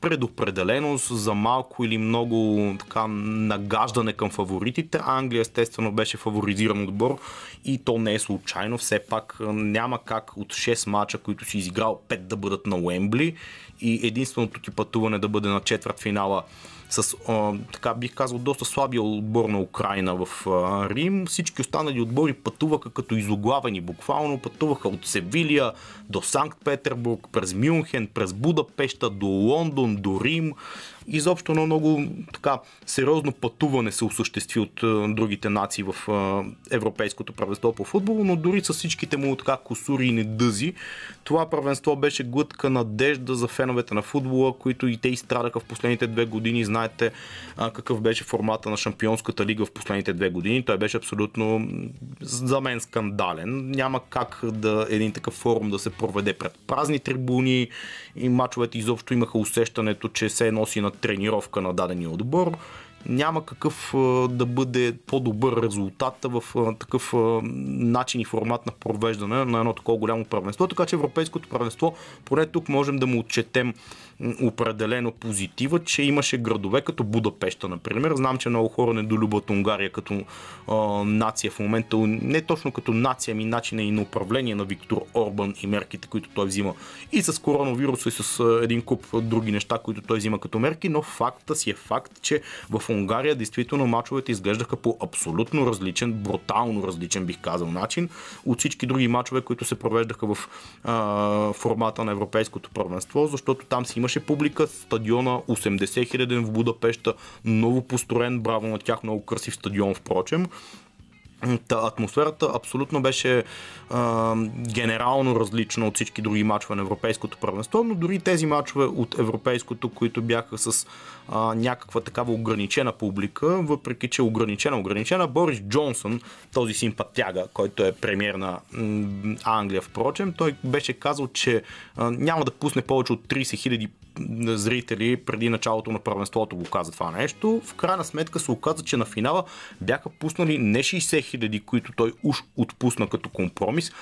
предопределеност, за малко или много така нагаждане към фаворитите. Англия естествено беше фаворизиран отбор и то не е случайно. Все пак няма как от 6 мача, които си изиграл 5 да бъдат на Уембли и единственото ти пътуване да бъде на четвърт финала с, а, така бих казал, доста слабия отбор на Украина в а, Рим. Всички останали отбори пътуваха като изоглавени, буквално пътуваха от Севилия до Санкт Петербург, през Мюнхен, през Будапешта, до Лондон, до Рим изобщо едно много така сериозно пътуване се осъществи от другите нации в Европейското правенство по футбол, но дори с всичките му така косури и недъзи, това правенство беше глътка надежда за феновете на футбола, които и те изстрадаха в последните две години. Знаете какъв беше формата на Шампионската лига в последните две години. Той беше абсолютно за мен скандален. Няма как да един такъв форум да се проведе пред празни трибуни и мачовете изобщо имаха усещането, че се носи на тренировка на дадения отбор. Няма какъв да бъде по-добър резултат в такъв начин и формат на провеждане на едно такова голямо правенство. Така че Европейското правенство, поне тук можем да му отчетем определено позитива, че имаше градове като Будапешта, например. Знам, че много хора не долюбват Унгария като а, нация в момента, не точно като нация, ами начина и на управление на Виктор Орбан и мерките, които той взима. И с коронавируса, и с един куп други неща, които той взима като мерки, но факта си е факт, че в Унгария действително мачовете изглеждаха по абсолютно различен, брутално различен, бих казал, начин от всички други мачове, които се провеждаха в а, формата на Европейското първенство, защото там си имаше публика, стадиона 80 хиляден в Будапешта, ново построен, браво на тях, много красив стадион, впрочем. Та, атмосферата абсолютно беше а, генерално различна от всички други мачове на Европейското първенство, но дори тези мачове от Европейското, които бяха с а, някаква такава ограничена публика, въпреки че ограничена, ограничена, Борис Джонсън, този симпатяга, който е премьер на м- Англия, впрочем, той беше казал, че а, няма да пусне повече от 30 хиляди зрители преди началото на първенството го каза това нещо. В крайна сметка се оказа, че на финала бяха пуснали не 60 хиляди, които той уж отпусна като компромис,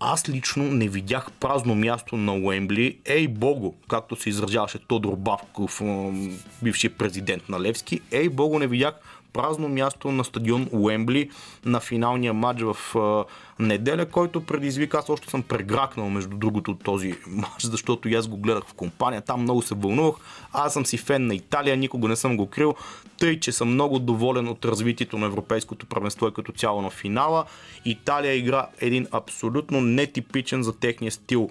аз лично не видях празно място на Уембли. Ей богу, както се изразяваше Тодор Бавков, бившия президент на Левски, ей богу не видях празно място на стадион Уембли на финалния матч в неделя, който предизвика. Аз още съм прегракнал, между другото, от този матч, защото и аз го гледах в компания. Там много се вълнувах. Аз съм си фен на Италия, никога не съм го крил. Тъй, че съм много доволен от развитието на европейското правенство и като цяло на финала. Италия игра един абсолютно нетипичен за техния стил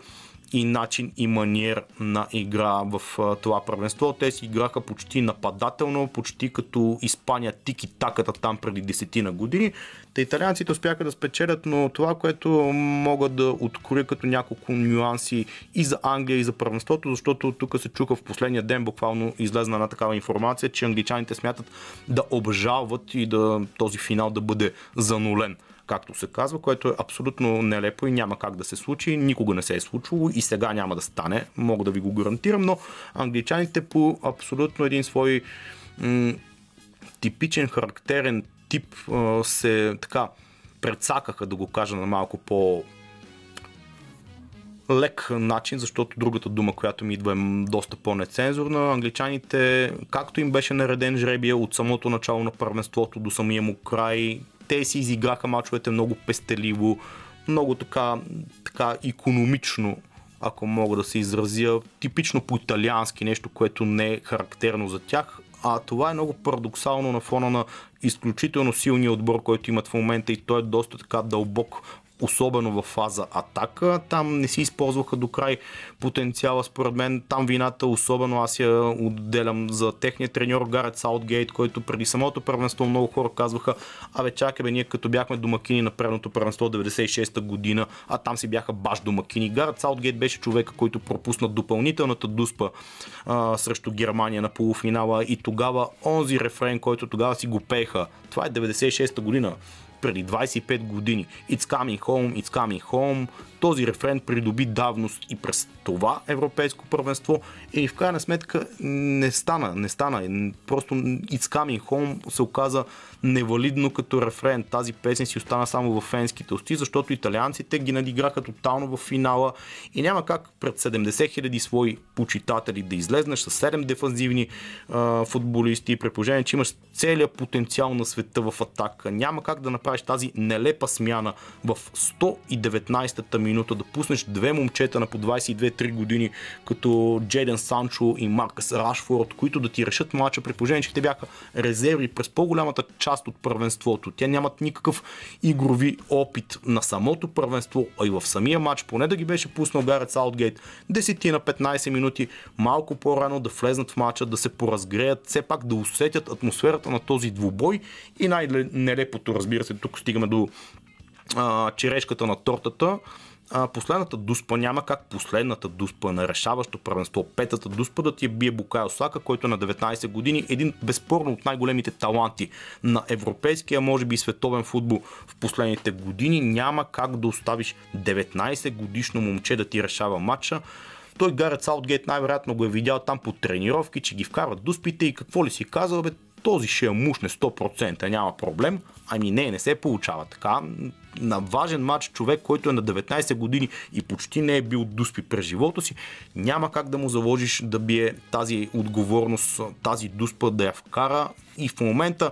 и начин и маниер на игра в това първенство. Те си играха почти нападателно, почти като Испания тики таката там преди десетина години. Та италианците успяха да спечелят, но това, което мога да откоря като няколко нюанси и за Англия, и за първенството, защото тук се чуха в последния ден, буквално излезна една такава информация, че англичаните смятат да обжалват и да този финал да бъде занулен както се казва, което е абсолютно нелепо и няма как да се случи. Никога не се е случвало и сега няма да стане. Мога да ви го гарантирам, но англичаните по абсолютно един свой м- типичен, характерен тип се така предсакаха, да го кажа на малко по лек начин, защото другата дума, която ми идва е доста по-нецензурна. Англичаните, както им беше нареден жребия от самото начало на първенството до самия му край, те си изиграха мачовете много пестеливо, много така, така економично, ако мога да се изразя, типично по-италиански, нещо, което не е характерно за тях. А това е много парадоксално на фона на изключително силния отбор, който имат в момента и той е доста така дълбок особено в фаза атака. Там не си използваха до край потенциала, според мен. Там вината, особено аз я отделям за техния треньор Гарет Саутгейт, който преди самото първенство много хора казваха, абе чакай бе, ние като бяхме домакини на предното първенство 96-та година, а там си бяха баш домакини. Гарет Саутгейт беше човека, който пропусна допълнителната дуспа а, срещу Германия на полуфинала и тогава онзи рефрен, който тогава си го пеха. Това е 96-та година преди 25 години. It's coming home, it's coming home. Този рефрен придоби давност и през това европейско първенство и в крайна сметка не стана, не стана. Просто It's coming home се оказа невалидно като рефрен. Тази песен си остана само в фенските усти, защото италианците ги надиграха тотално в финала и няма как пред 70 хиляди свои почитатели да излезнеш с 7 дефанзивни а, футболисти, при положение, че имаш целият потенциал на света в атака. Няма как да направиш тази нелепа смяна в 119-та минута, да пуснеш две момчета на по 22-3 години, като Джеден Санчо и Маркъс Рашфорд, които да ти решат мача, при положение, че те бяха резерви през по-голямата част част от първенството. Те нямат никакъв игрови опит на самото първенство, а и в самия матч, поне да ги беше пуснал Гарет Саутгейт 10 на 15 минути, малко по-рано да влезнат в матча, да се поразгреят, все пак да усетят атмосферата на този двубой и най-нелепото, разбира се, тук стигаме до а, черешката на тортата а, последната дуспа няма как последната дуспа на решаващо първенство, петата дуспа да ти е бие Букай Осака, който е на 19 години, един безспорно от най-големите таланти на европейския, може би и световен футбол в последните години. Няма как да оставиш 19 годишно момче да ти решава матча. Той Гарет Саутгейт най-вероятно го е видял там по тренировки, че ги вкарват дуспите и какво ли си казал, бе, този ще я мушне 100%, няма проблем. Ами не, не се получава така на важен матч човек, който е на 19 години и почти не е бил дуспи през живота си, няма как да му заложиш да бие тази отговорност, тази дуспа да я вкара. И в момента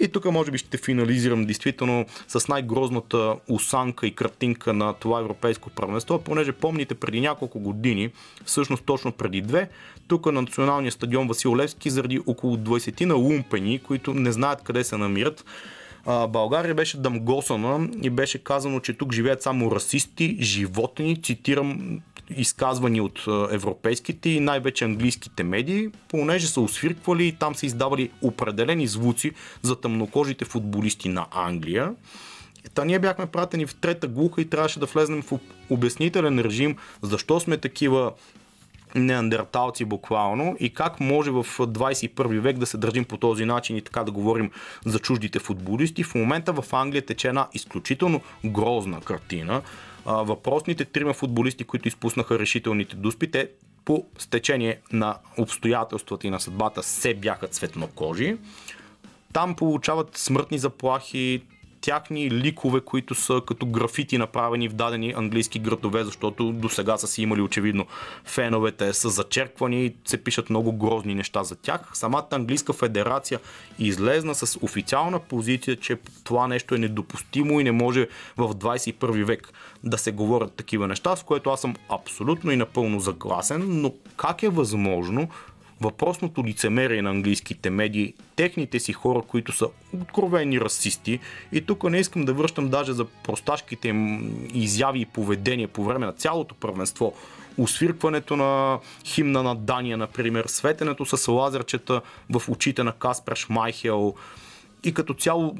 и тук може би ще финализирам действително с най-грозната осанка и картинка на това европейско първенство, понеже помните преди няколко години, всъщност точно преди две, тук на националния стадион Васил Левски заради около 20 на лумпени, които не знаят къде се намират, България беше дъмгосана и беше казано, че тук живеят само расисти, животни, цитирам изказвани от европейските и най-вече английските медии, понеже са освирквали и там са издавали определени звуци за тъмнокожите футболисти на Англия. Та ние бяхме пратени в трета глуха и трябваше да влезнем в обяснителен режим защо сме такива неандерталци буквално и как може в 21 век да се държим по този начин и така да говорим за чуждите футболисти. В момента в Англия тече една изключително грозна картина. Въпросните трима футболисти, които изпуснаха решителните дуспи, те по стечение на обстоятелствата и на съдбата се бяха цветнокожи. Там получават смъртни заплахи, тяхни ликове, които са като графити направени в дадени английски градове, защото до сега са си имали очевидно феновете са зачерквани и се пишат много грозни неща за тях. Самата английска федерация излезна с официална позиция, че това нещо е недопустимо и не може в 21 век да се говорят такива неща, с което аз съм абсолютно и напълно съгласен, но как е възможно въпросното лицемерие на английските медии, техните си хора, които са откровени расисти. И тук не искам да връщам даже за просташките им изяви и поведение по време на цялото първенство. Освиркването на химна на Дания, например, светенето с лазерчета в очите на Каспер Шмайхел и като цяло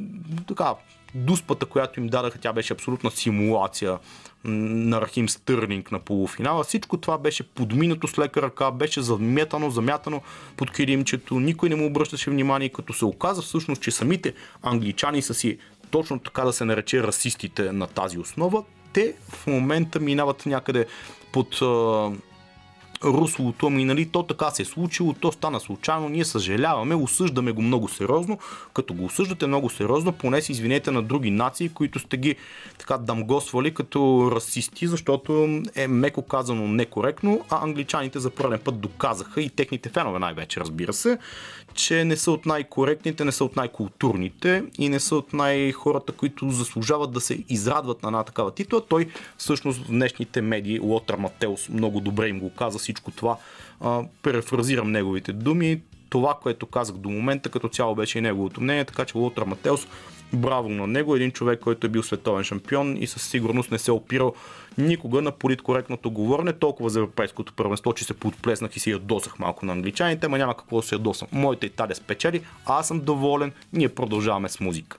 така, дуспата, която им дадаха, тя беше абсолютна симулация на Рахим Стърнинг на полуфинала. Всичко това беше подминато с лека ръка, беше замятано, замятано под килимчето, никой не му обръщаше внимание, като се оказа всъщност, че самите англичани са си точно така да се нарече расистите на тази основа, те в момента минават някъде под руслото, ами нали, то така се е случило, то стана случайно, ние съжаляваме, осъждаме го много сериозно. Като го осъждате много сериозно, поне си извинете на други нации, които сте ги така дамгосвали като расисти, защото е меко казано некоректно, а англичаните за първен път доказаха и техните фенове най-вече, разбира се, че не са от най-коректните, не са от най-културните и не са от най-хората, които заслужават да се израдват на една такава титла. Той всъщност в днешните медии, Лотър Матеус, много добре им го каза всичко това. А, префразирам неговите думи. Това, което казах до момента, като цяло беше и неговото мнение, така че Лотър Матеус Браво на него, един човек, който е бил световен шампион и със сигурност не се е опирал никога на политкоректното говорене, толкова за европейското първенство, че се подплеснах и се ядосах малко на англичаните, ма няма какво да се ядосам. Моята Италия спечели, аз съм доволен, ние продължаваме с музика.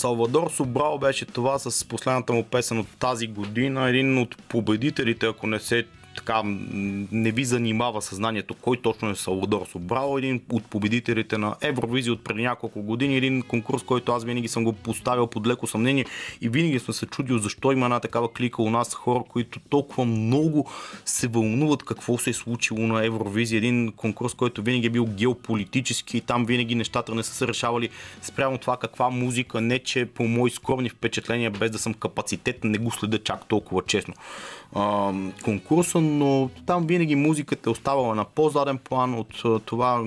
Салвадор Собрал беше това с последната му песен от тази година. Един от победителите, ако не се така не ви занимава съзнанието кой точно е Салвадор Собрал, един от победителите на Евровизия от преди няколко години, един конкурс, който аз винаги съм го поставил под леко съмнение и винаги съм се чудил защо има една такава клика у нас хора, които толкова много се вълнуват какво се е случило на Евровизия. Един конкурс, който винаги е бил геополитически и там винаги нещата не са се решавали спрямо това каква музика, не че по мои скромни впечатления, без да съм капацитет, не го следа чак толкова честно а, конкурса, но там винаги музиката е оставала на по-заден план от това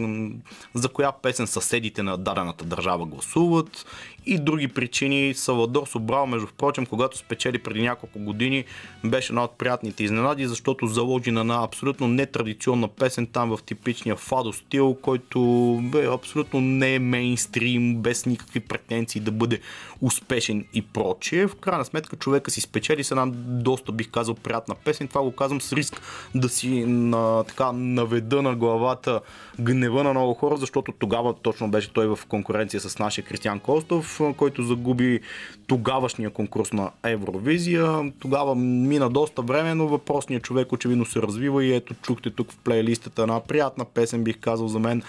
за коя песен съседите на дадената държава гласуват и други причини. Салвадор Собрал, между прочим, когато спечели преди няколко години, беше една от приятните изненади, защото заложи на една абсолютно нетрадиционна песен там в типичния фадо стил, който бе абсолютно не е мейнстрим, без никакви претенции да бъде успешен и прочие. В крайна сметка човека си спечели с една доста, бих казал, приятна песен. Това го казвам с риск да си на, така, наведа на главата гнева на много хора, защото тогава точно беше той в конкуренция с нашия Кристиан Костов, който загуби тогавашния конкурс на Евровизия. Тогава мина доста време, но въпросният човек очевидно се развива и ето чухте тук в плейлистата на приятна песен, бих казал за мен,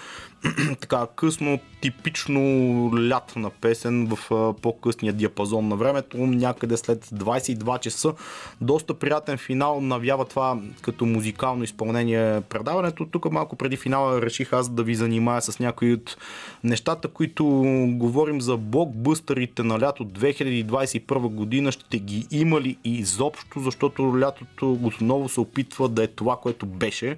така късно, типично лятна песен в по-късния диапазон на времето, някъде след 22 часа. Доста приятен финал навява това като музикално изпълнение предаването. Тук малко преди финала реших аз да ви занимая с някои от нещата, които говорим за блокбъстърите на лято 2021 година. Ще ги има ли изобщо, защото лятото отново се опитва да е това, което беше,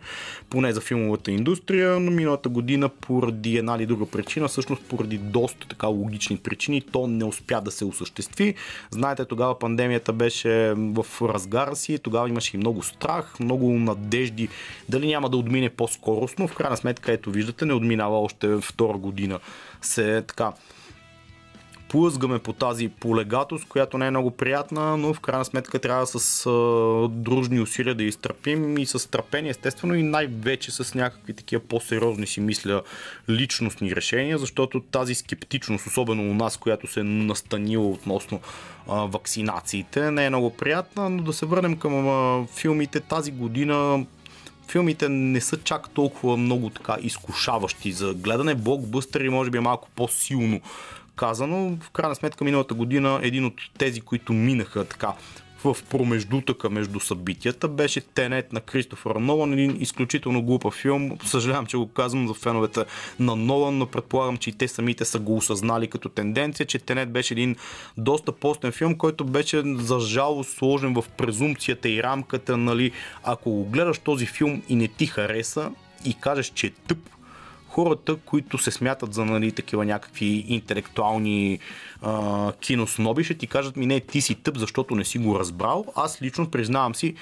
поне за филмовата индустрия, но миналата година поради една или друга причина, всъщност поради доста така логични причини, то не успя да се осъществи. Знаете, тогава пандемията беше в разгара си, тогава имаше и много страх, много надежди дали няма да отмине по-скоростно. В крайна сметка, ето виждате, не отминава още втора година. Се така плъзгаме по тази полегатост, която не е много приятна, но в крайна сметка трябва с а, дружни усилия да изтърпим и с търпение, естествено, и най-вече с някакви такива по-сериозни си мисля личностни решения, защото тази скептичност, особено у нас, която се е настанила относно а, вакцинациите, не е много приятна, но да се върнем към а, филмите тази година филмите не са чак толкова много така изкушаващи за гледане. Блокбъстери може би е малко по-силно казано. В крайна сметка миналата година един от тези, които минаха така в промеждутъка между събитията беше Тенет на Кристофър Нолан, един изключително глупав филм. Съжалявам, че го казвам за феновете на Нолан, но предполагам, че и те самите са го осъзнали като тенденция, че Тенет беше един доста постен филм, който беше за жало сложен в презумпцията и рамката, нали, ако гледаш този филм и не ти хареса и кажеш, че е тъп, хората, които се смятат за нали, такива някакви интелектуални а, киносноби, ще ти кажат ми не, ти си тъп, защото не си го разбрал. Аз лично признавам си,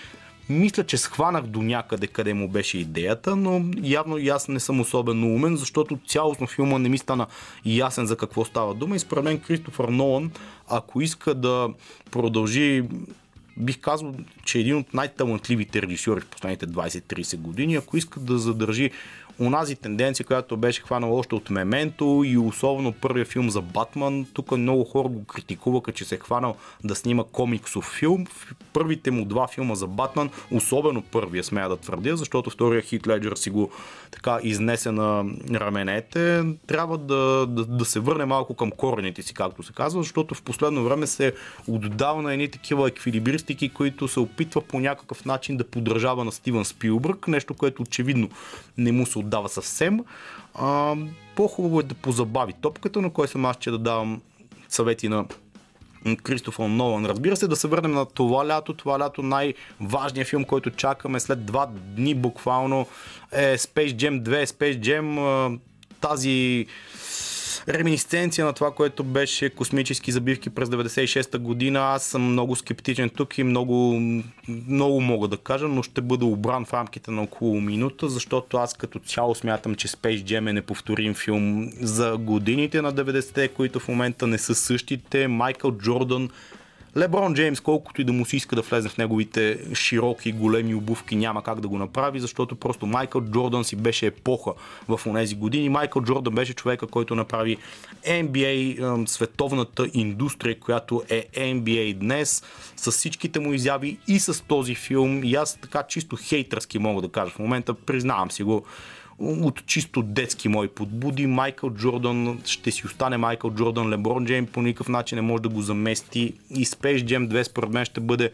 Мисля, че схванах до някъде къде му беше идеята, но явно и аз не съм особено умен, защото цялостно филма не ми стана ясен за какво става дума и според мен Кристофър Нолан, ако иска да продължи бих казал, че е един от най-талантливите режисьори в последните 20-30 години, ако иска да задържи онази тенденция, която беше хванала още от Мементо и особено първия филм за Батман. Тук много хора го критикуваха, че се е хванал да снима комиксов филм. Първите му два филма за Батман, особено първия, смея да твърдя, защото втория Хит Леджер си го така изнесе на раменете. Трябва да, да, да се върне малко към корените си, както се казва, защото в последно време се отдава на едни такива еквилибристики, които се опитва по някакъв начин да подражава на Стивън Спилбърг, нещо, което очевидно не му се отдава съвсем. А, по-хубаво е да позабави топката, на кой съм аз, че да давам съвети на Кристофър Нолан. Разбира се, да се върнем на това лято. Това лято най-важният филм, който чакаме след два дни буквално е Space Jam 2. Space Jam тази реминисценция на това, което беше космически забивки през 96-та година. Аз съм много скептичен тук и много, много мога да кажа, но ще бъда обран в рамките на около минута, защото аз като цяло смятам, че Space Jam е неповторим филм за годините на 90-те, които в момента не са същите. Майкъл Джордан Леброн Джеймс, колкото и да му се иска да влезе в неговите широки, големи обувки, няма как да го направи, защото просто Майкъл Джордан си беше епоха в тези години. Майкъл Джордан беше човека, който направи NBA, световната индустрия, която е NBA днес, с всичките му изяви и с този филм. И аз така чисто хейтърски мога да кажа в момента, признавам си го от чисто детски мои подбуди. Майкъл Джордан ще си остане Майкъл Джордан. Леброн Джейм по никакъв начин не може да го замести. И Space Jam 2 според мен ще бъде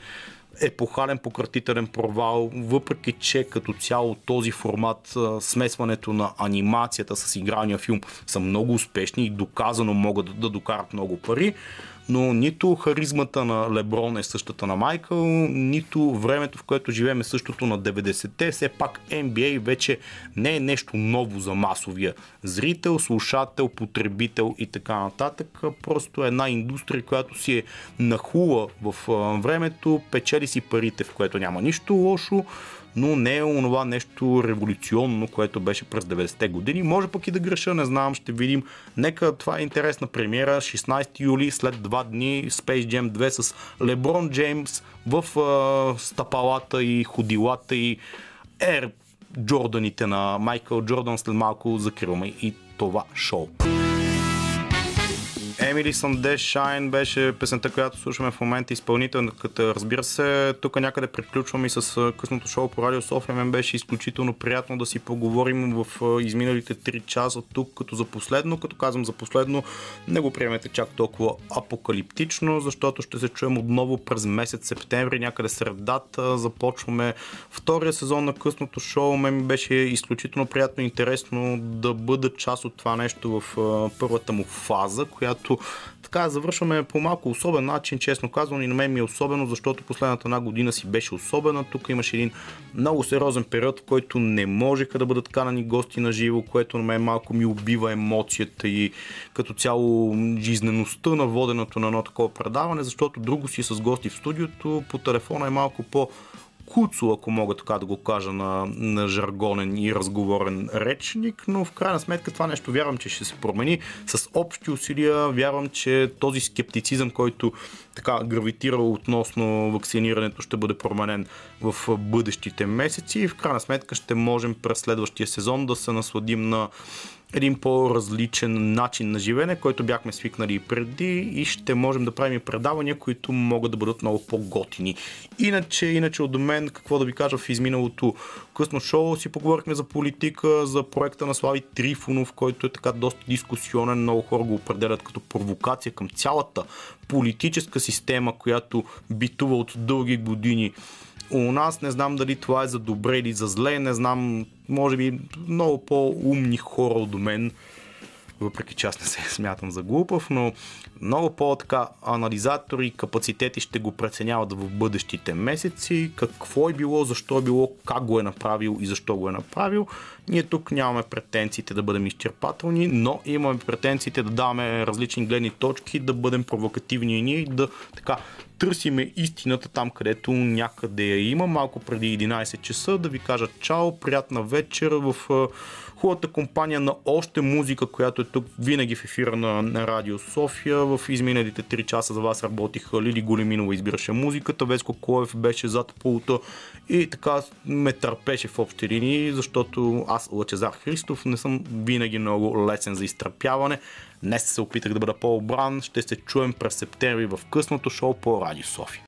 епохален пократителен провал, въпреки че като цяло този формат, смесването на анимацията с игралния филм са много успешни и доказано могат да, докарат много пари но нито харизмата на Леброн е същата на Майкъл, нито времето, в което живеем е същото на 90-те. Все пак NBA вече не е нещо ново за масовия зрител, слушател, потребител и така нататък. Просто е една индустрия, която си е нахула в времето, печели си парите, в което няма нищо лошо, но не е онова нещо революционно, което беше през 90-те години. Може пък и да греша, не знам, ще видим. Нека това е интересна премиера, 16 юли, след два дни, Space Jam 2 с Леброн Джеймс в а, стъпалата и ходилата и Air Джорданите на Майкъл Джордан. След малко закриваме и това шоу. Емили Санде Шайн беше песента, която слушаме в момента изпълнителката. Разбира се, тук някъде приключвам и с късното шоу по Радио София. Мен беше изключително приятно да си поговорим в изминалите 3 часа тук, като за последно. Като казвам за последно, не го приемете чак толкова апокалиптично, защото ще се чуем отново през месец септември, някъде средата. Започваме втория сезон на късното шоу. Мен ми беше изключително приятно и интересно да бъда част от това нещо в първата му фаза, която като така завършваме по малко особен начин, честно казвам, и на мен ми е особено, защото последната една година си беше особена. Тук имаше един много сериозен период, в който не можеха да бъдат канани гости на живо, което на мен малко ми убива емоцията и като цяло жизнеността на воденото на едно такова предаване, защото друго си с гости в студиото, по телефона е малко по куцо, ако мога така да го кажа на, на жаргонен и разговорен речник, но в крайна сметка това нещо вярвам, че ще се промени. С общи усилия вярвам, че този скептицизъм, който така гравитира относно вакцинирането, ще бъде променен в бъдещите месеци и в крайна сметка ще можем през следващия сезон да се насладим на един по-различен начин на живеене, който бяхме свикнали и преди и ще можем да правим предавания, които могат да бъдат много по-готини. Иначе, иначе от мен, какво да ви кажа в изминалото късно шоу, си поговорихме за политика, за проекта на Слави Трифонов, който е така доста дискусионен, много хора го определят като провокация към цялата политическа система, която битува от дълги години у нас. Не знам дали това е за добре или за зле, не знам, може би много по-умни хора от мен, въпреки че аз не се смятам за глупав, но много по-така анализатори и капацитети ще го преценяват в бъдещите месеци, какво е било, защо е било, как го е направил и защо го е направил. Ние тук нямаме претенциите да бъдем изчерпателни, но имаме претенциите да даваме различни гледни точки, да бъдем провокативни и ние и да така търсиме истината там, където някъде я има. Малко преди 11 часа да ви кажа чао, приятна вечер в хубавата компания на още музика, която е тук винаги в ефира на, на Радио София. В изминалите 3 часа за вас работиха Лили Големинова избираше музиката, Веско Коев беше зад пулта и така ме търпеше в общи линии, защото аз, Лъчезар Христов, не съм винаги много лесен за изтърпяване. Днес се опитах да бъда по-обран. Ще се чуем през септември в късното шоу по Радио София.